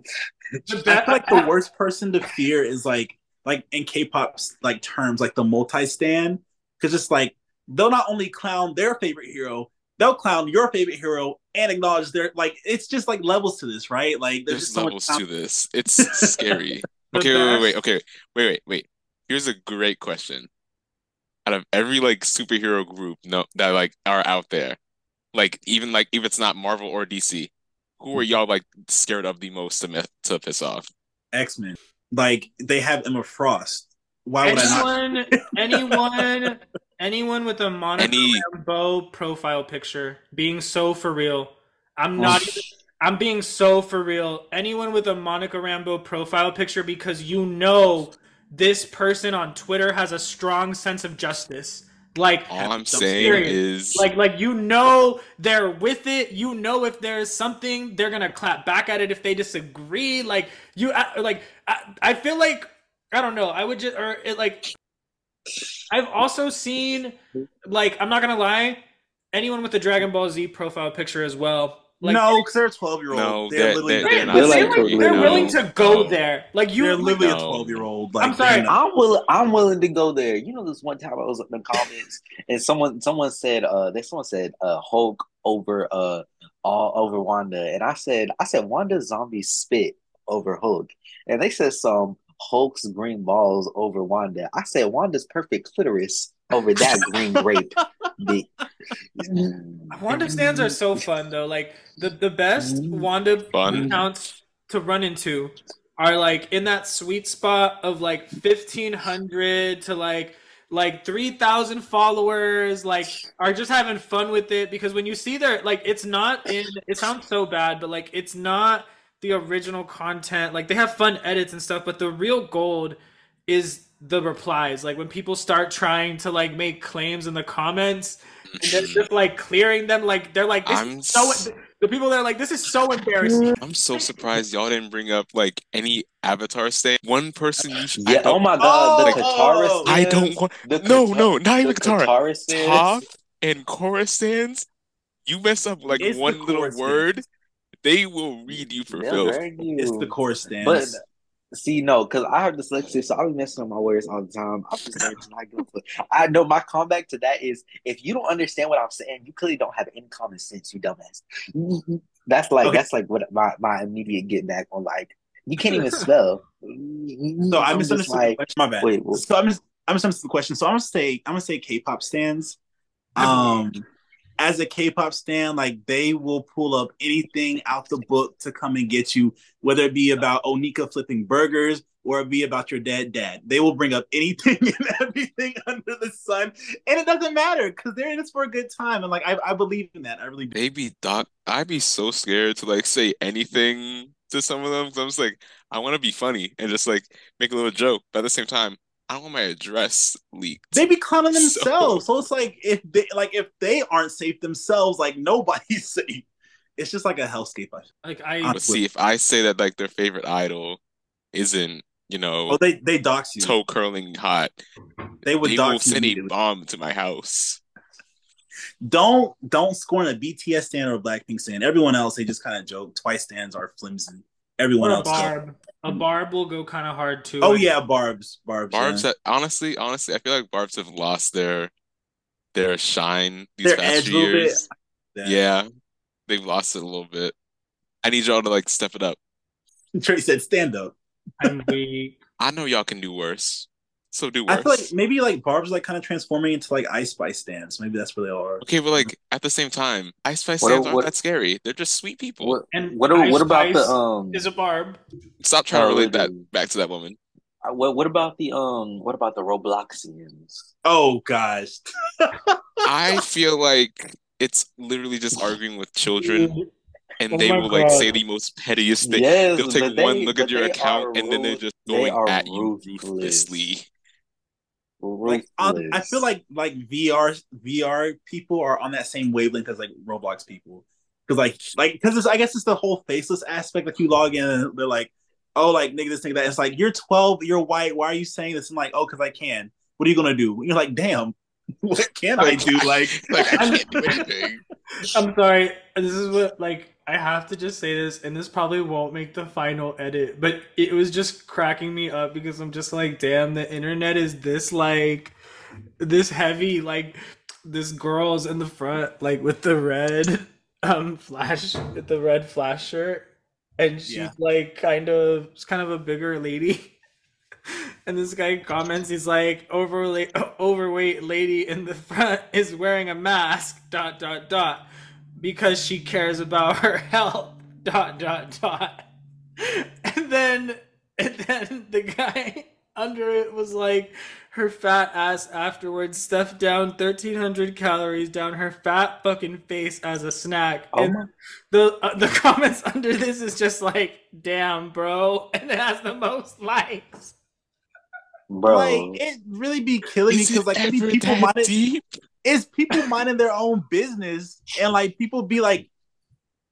that- feel like the worst person to fear is like like in K-pop's like terms, like the multi-stand, because it's like they'll not only clown their favorite hero, they'll clown your favorite hero and acknowledge their like it's just like levels to this, right? Like there's, There's just so levels much to this. It's [laughs] scary. Okay, wait, wait, wait. Okay, wait, wait, wait. Here's a great question. Out of every like superhero group no that like are out there, like even like if it's not Marvel or DC, who are y'all like scared of the most to, to piss off? X-Men. Like they have Emma Frost. Why would I not? anyone, anyone, [laughs] anyone with a Monica Any Rambeau profile picture being so for real. I'm Oh. not even. I'm being so for real. Anyone with a Monica Rambeau profile picture because you know this person on Twitter has a strong sense of justice. Like all I'm I'm saying serious. is like like you know they're with it you know if there's something they're gonna clap back at it if they disagree like you uh, like i, I feel like i don't know i would just or it like i've also seen like i'm not gonna lie anyone with a dragon ball z profile picture as well like no, because they're a 12 year old. No, they're, they're- literally they're- they're, they're like like, totally they're no. willing to go No. there like you they're literally No. a 12 year old. I'm Like sorry. they're I'm willing. I'm willing to go there. You know, this one time I was in the comments and someone someone said uh they someone said uh Hulk over uh all over Wanda and I said I said Wanda zombie spit over Hulk and they said some Hulk's green balls over Wanda. I said Wanda's perfect clitoris over that green grape. [laughs] dick. [laughs] Wanda stands are so fun though. Like the the best mm-hmm. Wanda Fun. accounts to run into are like in that sweet spot of like fifteen hundred to like like three thousand followers. Like are just having fun with it because when you see their like it's not in. It sounds so bad, but like it's not the original content. Like they have fun edits and stuff, but the real gold is the replies. Like when people start trying to like make claims in the comments and they're [laughs] just like clearing them like they're like this I'm is so s- the people that are like this is so embarrassing I'm so surprised y'all didn't bring up like any Avatar stand. One person you should, I Yeah. Oh my God. Oh, the Katara. oh. I don't want The no, Kata- no, not even the Katara. Katara stands. Toph and Korra stands. You mess up like It's one little word, stands. They will read you for They'll filth. you. It's the Korra stance. But see, no, because I have dyslexia, so I be messing up my words all the time. I'm just learning not give a fuck. I know my comeback to that is if you don't understand what I'm saying, you clearly don't have any common sense, you dumbass. That's like Okay. that's like what my, my immediate get back on like you can't even [laughs] spell. So I I'm just misunderstood like, the question. My bad. wait, what? So I'm just I'm misunderstood the question. So I'm gonna say I'm gonna say K-pop stands. Um, as a K-pop stan, like they will pull up anything out the book to come and get you, whether it be about Onika flipping burgers or it be about your dead dad. They will bring up anything [laughs] and everything under the sun, and it doesn't matter because they're in this for a good time. And like I, I believe in that. I really do. Maybe Doc, I'd be so scared to like say anything to some of them I'm just like, I want to be funny and just like make a little joke, but at the same time, I don't want my address leaked. They be clowning [laughs] themselves, so it's like if they like if they aren't safe themselves, like nobody's [laughs] safe. It's just like a hellscape. I like i But see, if I say that like their favorite idol isn't, you know, Oh, they they dox you. toe curling hot, They would they will dox you. send a bomb to my house. Don't don't scorn a BTS stand or a Blackpink stand. Everyone else they just kind of joke. Twice stands are flimsy. Everyone or a else. does. barb a mm-hmm. barb will go kind of hard too Oh Like, yeah, Barb's Barb's. Barbs yeah. that honestly, honestly, I feel like Barbs have lost their their shine these Their past edge a few little bit. years. Yeah, they've lost it a little bit. I need y'all to like step it up. Trey said stand up. i'm weak I know y'all can do worse, so do I feel like maybe like Barb's like kind of transforming into like Ice Spice stands. Maybe that's where they are. Okay, but like at the same time, Ice Spice What- stands aren't what- that scary. They're just sweet people. What and what, Ice what about the um is a barb Stop trying to Oh, relate that back to that woman. uh, what what about the um what about the Robloxians? Oh gosh. [laughs] I feel like it's literally just arguing with children, [laughs] and Oh they my will like say the most pettiest thing. Yes, They'll but take they- one look at your account, are and then they're just they going are at you ruthlessly. Like um, I feel like like VR VR people are on that same wavelength as like Roblox people. Because like like because I guess it's the whole faceless aspect. Like you log in and they're like, oh like nigga this nigga that. It's like you're 12, you're white. Why are you saying this? I'm like, oh, because I can. What are you gonna do? And You're like, damn, [laughs] what can I do? Like [laughs] Like I [laughs] can't do anything. i'm sorry this is what like I have to just say this, and this probably won't make the final edit, but it was just cracking me up because I'm just like, damn, the internet is this like this heavy, like this girl's in the front, like with the red um flash with the red flash shirt, and she's Yeah. like kind of it's kind of a bigger lady. [laughs] And this guy comments, he's like, overweight, [laughs] overweight lady in the front is wearing a mask, dot, dot, dot, because she cares about her [laughs] health, dot, dot, dot. And then, and then the guy [laughs] under it was like, her fat ass afterwards stuffed down 1300 calories down her fat fucking face as a snack. Oh and my the uh, the comments [laughs] under this is just like, damn, bro, and it has the most likes. bro. Like it really be killing me because like it people might minding deep? It's people minding their own business and like people be like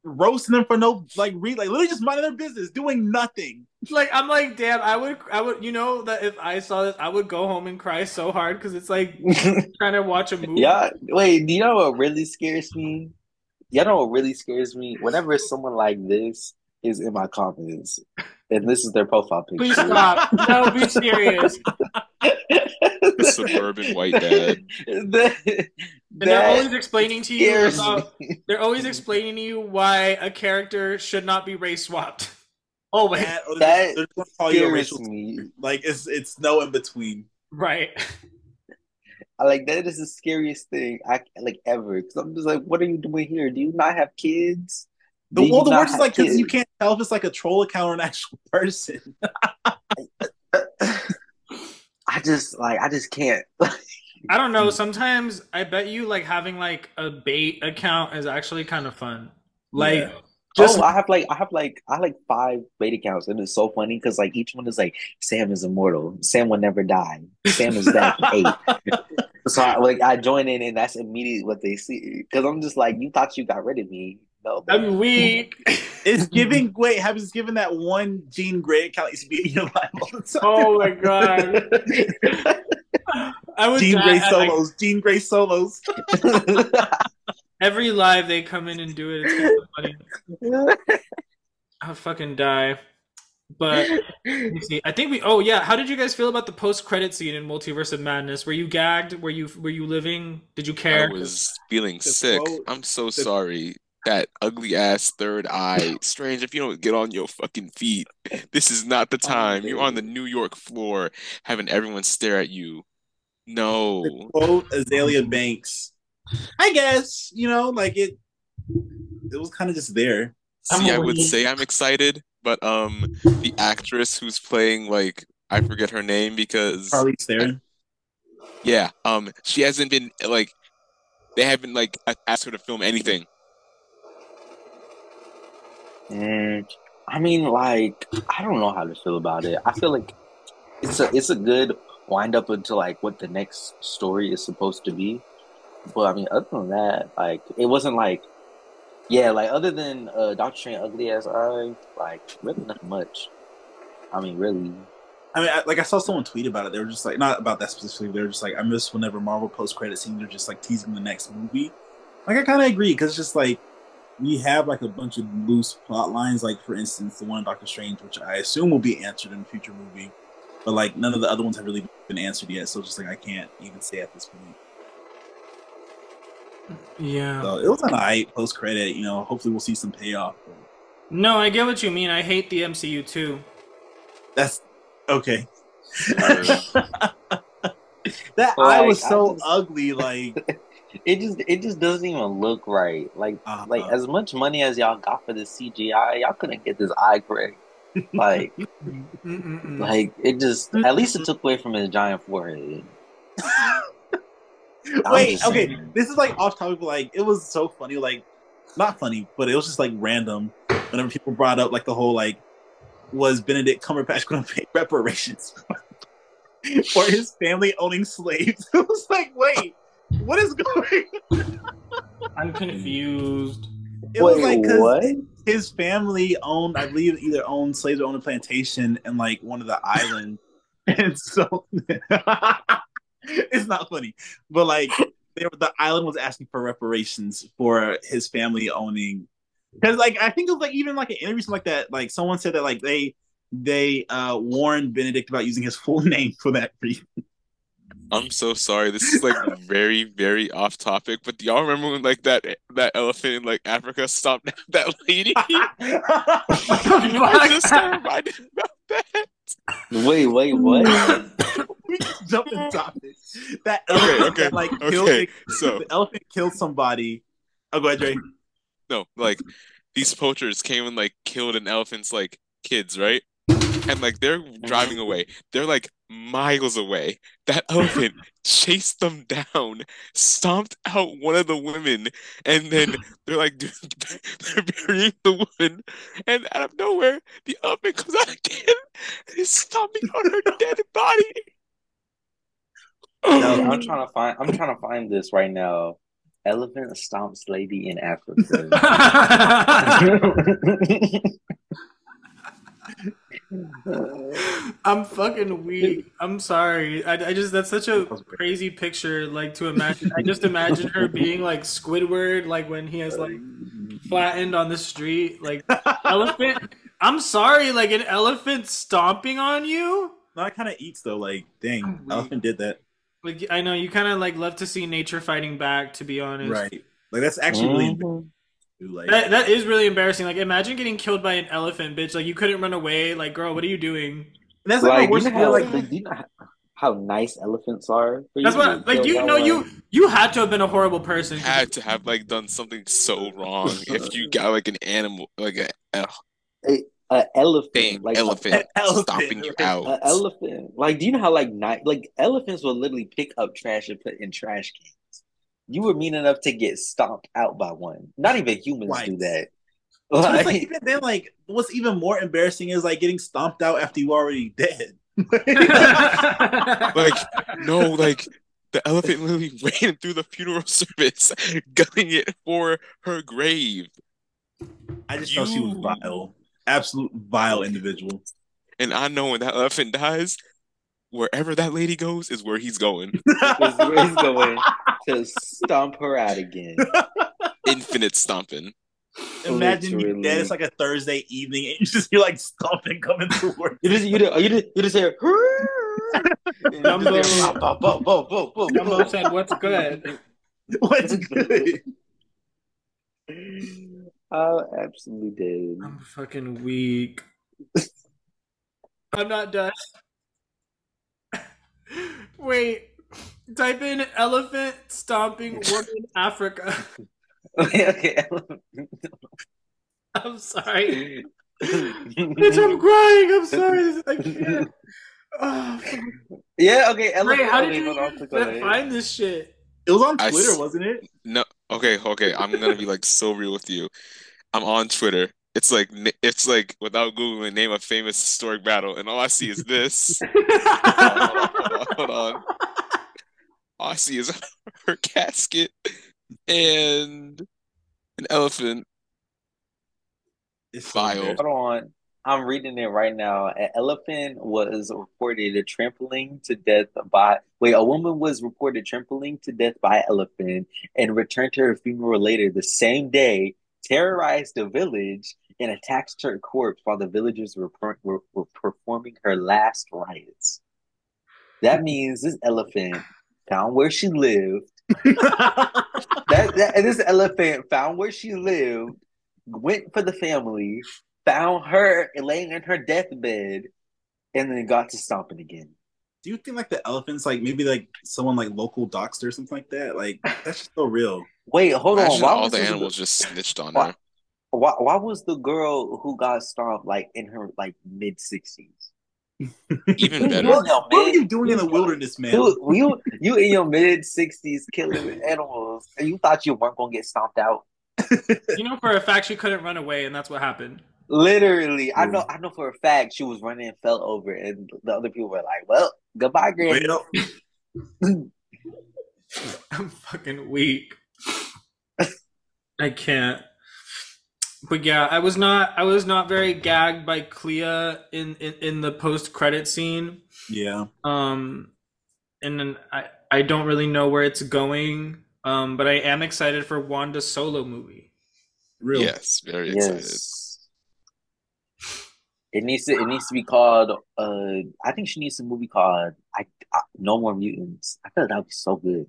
roasting them for no like re like literally just minding their business, doing nothing. Like I'm like, damn, I would, I would, you know, that if I saw this, I would go home and cry so hard because it's like [laughs] trying to watch a movie. yeah. Wait. Do you know what really scares me? Y'all know what really scares me? Whenever someone like this is in my comments, and this is their profile picture. Please stop. No, be [laughs] serious. The suburban white dad. that, And they're always explaining to you about. They're always explaining to you why a character should not be race swapped. Always, That, or That they're just gonna call you a racial me. like it's it's no in between. right? I like that is the scariest thing I like ever. Because I'm just like, what are you doing here? Do you not have kids? The, Do well, the worst is like because you can't tell if it's like a troll account or an actual [laughs] person. [laughs] I just like I just can't. [laughs] I don't know. Sometimes I bet you like having like a bait account is actually kind of fun. Like Yeah. just oh, I have like I have like I have like five bait accounts, and it's so funny because like each one is like Sam is immortal. Sam will never die. Sam is that eight. So I, like I join in, and that's immediately what they see. Because I'm just like, you thought you got rid of me. No, man. I'm weak. [laughs] It's giving. Wait, have it's given that one Jean Grey account used to be in your life all the time. oh my god. I would Jean die Grey at, like, solos. Jean Grey solos. [laughs] every live they come in and do it. It's kind funny. [laughs] I'll fucking die. But let me see. I think we. Oh yeah. How did you guys feel about the post-credit scene in Multiverse of Madness? Were you gagged? Were you Were you living? Did you care? I was feeling sick. quote- I'm so sorry. That ugly ass third eye. Strange if you don't get on your fucking feet. This is not the time. You're on the New York floor having everyone stare at you. No. Quote Azealia Banks. I guess you know, like it. It was kind of just there. See, I would say I'm excited, but um the actress who's playing like I forget her name because Charlize Theron. yeah, um she hasn't been like they haven't like asked her to film anything. Mm, I mean, like, I don't know how to feel about it. I feel like it's a it's a good wind up into like what the next story is supposed to be. But I mean, other than that, like, it wasn't like, yeah, like other than uh, Doctor Strange ugly as I like, really not much. I mean, really. I mean, I, like I saw someone tweet about it. They were just like, not about that specifically. They were just like, I miss whenever Marvel post credit scenes are just like teasing the next movie. Like I kind of agree because it's just like we have like a bunch of loose plot lines. Like for instance, the one in Doctor Strange, which I assume will be answered in a future movie, but like none of the other ones have really been answered yet. So it's just like I can't even say at this point. Yeah. So it was an alright post credit. You know, hopefully we'll see some payoff. No, I get what you mean. I hate the MCU too. that's okay. [laughs] That Like, eye was so just- ugly. Like, [laughs] It just it just doesn't even look right. Like uh, like as much money as y'all got for this CGI, y'all couldn't get this eye correct. Like [laughs] like it just at least it took away from his giant forehead. [laughs] Wait, okay. This is like off topic, but like it was so funny, like not funny, but it was just like random. Whenever people brought up like the whole like was Benedict Cumberbatch going to pay reparations [laughs] for his family owning slaves? It was like, wait, what is going? [laughs] I'm confused. It was like what? his family owned, I believe, either owned slaves or owned a plantation in like one of the islands, [laughs] and so [laughs] it's not funny, but like they were, the island was asking for reparations for his family owning Because like I think it was like even like an interview something like that. Like someone said that like they they uh warned Benedict about using his full name for that reason. I'm so sorry. This is like [laughs] very, very off topic. But do y'all remember when like that that elephant in like Africa stopped [laughs] that lady? I just got reminded about that. Wait, wait, what? [laughs] we just jumped the topic. That Okay, elephant okay, that, like okay. killed the, So the elephant killed somebody. Oh, go ahead, Dre. no, like these poachers came and like killed an elephant's like kids, right? And like they're [laughs] driving away. They're like miles away. That [laughs] elephant chased them down, stomped out one of the women, and then [laughs] they're like they're burying the woman. And out of nowhere, the elephant comes out again and is stomping on her dead body. No, I'm trying to find. I'm trying to find this right now. Elephant stomps lady in Africa. I'm fucking weak. I'm sorry. I, I just that's such a crazy picture. Like to imagine. I just imagine her being like Squidward, like when he has like flattened on the street, like elephant. I'm sorry, like an elephant stomping on you. That kind of eats though. Like, dang, elephant did that. Like I know you kind of like love to see nature fighting back. To be honest, Right. Like that's actually really mm-hmm. Embarrassing, like That that is really embarrassing. Like imagine getting killed by an elephant, bitch. Like you couldn't run away. Like girl, what are you doing? And that's like, like, my you know fear, how, like like, you know how, how nice elephants are? for That's you what like kill you know you you had to have been a horrible person. Had to have like done something so wrong [laughs] if you got like an animal like a, a a, a elephant, dang like elephant a- elephant, stomping you out. A, a elephant. Like, do you know how like night like elephants will literally pick up trash and put in trash cans? You were mean enough to get stomped out by one. Not even humans do that. Like Like, even then, like what's even more embarrassing is like getting stomped out after you already dead. [laughs] Like no, like the elephant literally [laughs] ran through the funeral service, [laughs] gunning it for her grave. I just know she was vile, absolute vile individual. And I know when that elephant dies, wherever that lady goes is where he's going. [laughs] is where he's going to [laughs] stomp her out again. [laughs] Infinite stomping. Imagine you dead. It's like a Thursday evening, and you just you're like stomping coming to work. You just you just you just, you just hear. Boom, said, "What's good?" What's good? Oh, absolutely did. I'm fucking weak. I'm not done. Wait, type in elephant stomping [laughs] woman Africa. Okay, okay. I'm sorry. [laughs] Bitch, I'm crying. I'm sorry. I can't. Oh, [laughs] fuck. yeah, okay. Ray, how did you even click on it. find this shit? It was on Twitter, s- wasn't it? No, okay, okay. I'm gonna be like so real with you. I'm on Twitter. It's like it's like without googling, name a famous historic battle, and all I see is this. hold on, hold on, hold on. All I see is [laughs] her casket and an elephant. It's so Vile. Hold on. I'm reading it right now. An elephant was reported trampling to death by wait, a woman was reported trampling to death by an elephant and returned to her funeral later the same day, terrorized the village and attacked her corpse while the villagers were, per- were, were performing her last rites. That means this elephant found where she lived. [laughs] That, that and this elephant found where she lived, went for the family, found her laying in her deathbed, and then got to stomping again. Do you think like the elephants, like maybe like someone like local doxed or something like that? Like that's just so real. Wait, hold on. Why all the this- animals just snitched on Why- her. Why, why was the girl who got stomped like in her like mid sixties? Even better. Well, What are you doing in the wilderness, man? Dude, you you in your mid sixties killing animals, and you thought you weren't gonna get stomped out? [laughs] You know for a fact she couldn't run away, and that's what happened. Literally, I know. I know for a fact she was running and fell over, and the other people were like, "Well, goodbye, Granny." Well, [laughs] I'm fucking weak. I can't. But yeah, I was not. I was not very gagged by Clea in in, in the post credit scene. yeah. Um, and then I I don't really know where it's going. Um, but I am excited for Wanda's solo movie. Really? Yes, very excited. It needs to. It needs to be called. Uh, I think she needs a movie called "I, I No More Mutants." I feel like that would be so good.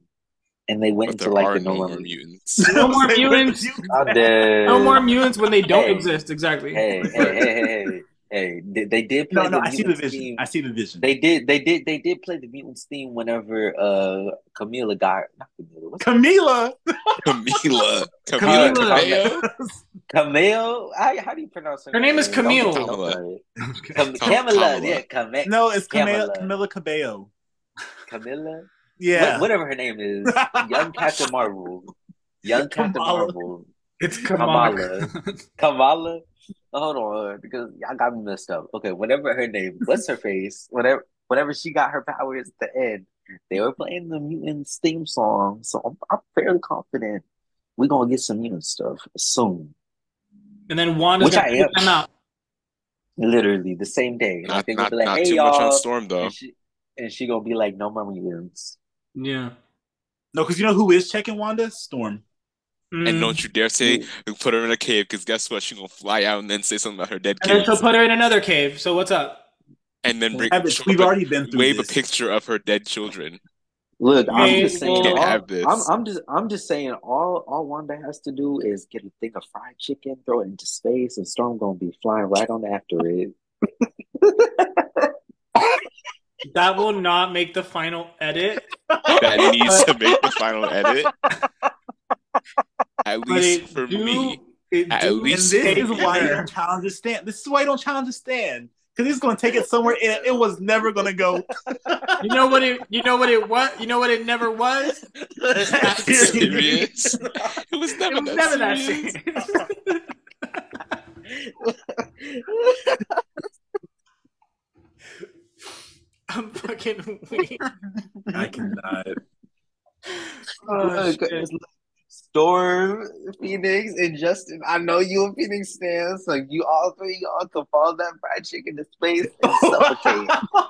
And they went But into there like are the no No more More mutants. No [laughs] more mutants. No more mutants when they don't Hey. exist. Exactly. Hey, [laughs] hey, hey, hey, hey, hey! They, they did play No, no, the I see the Mutants vision. theme. I see the vision. They did. They did. They did play the Mutants theme whenever uh Camila got not Camila. What's Camila. Camila. [laughs] Camila. Camila. Cabello. Camille? How, how do you pronounce her? Her name is Don't- Camille. don't Kamala. say it. Okay. Cam- Cam- Camila, yeah, Cam- No, it's Camila. Camila. Camila Cabello. Camilla. Yeah. What- whatever her name is, young Captain [laughs] Marvel, young Captain Kamala. Marvel, It's Kamala. Kamala. [laughs] Kamala. Hold on, because y'all got me messed up. Okay, whatever her name, what's her face? Whatever, whenever she got her powers at the end, they were playing the Mutants theme song, so I'm, I'm fairly confident we're gonna get some mutant stuff soon. and then Wanda's Which gonna I am. out. Literally the same day. Not, not, like, not "Hey too y'all," much on Storm though. and she, and she gonna be like, "No more mutants." Yeah. No, because you know who is checking Wanda? Storm. And Mm. don't you dare say put her in a cave because guess what? She's gonna fly out and then say something about her dead And then she'll put her in another cave. So what's up? and then bring, Yeah, but we've up already been through wave this. a picture of her dead children. Look, I'm Hey, just saying. well- all- Have this. I'm, I'm just, I'm just saying. All, all Wanda has to do is get a thing of fried chicken, throw it into space, and Storm gonna be flying right on after it. [laughs] That will not make the final edit. [laughs] That needs to make the final [laughs] edit. At least it for do, me. it At least this is why you her. [laughs] don't challenge the stand. This is why you don't challenge the stand. Because he's going to take it somewhere it, it was never going to go. You know what it? You know what it? What? You know what it never was? serious. It was never It was that never that serious. Serious. I'm fucking weak. I cannot. Oh, Look. Storm, Phoenix, and Justin. I know you a Phoenix fan, Like you all three y'all can follow that fried chicken to space and [laughs] suffocate.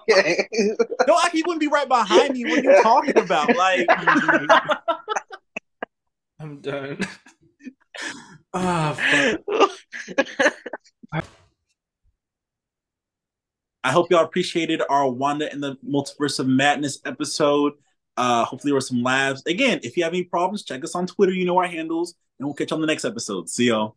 [laughs] no, like he wouldn't be right behind me. What are you talking about? Like, I'm done. Ah, fuck. [laughs] I hope y'all appreciated our Wanda in the Multiverse of Madness episode. Uh, hopefully, there were some laughs. Again, if you have any problems, check us on Twitter. You know our handles, and we'll catch you on the next episode. See y'all.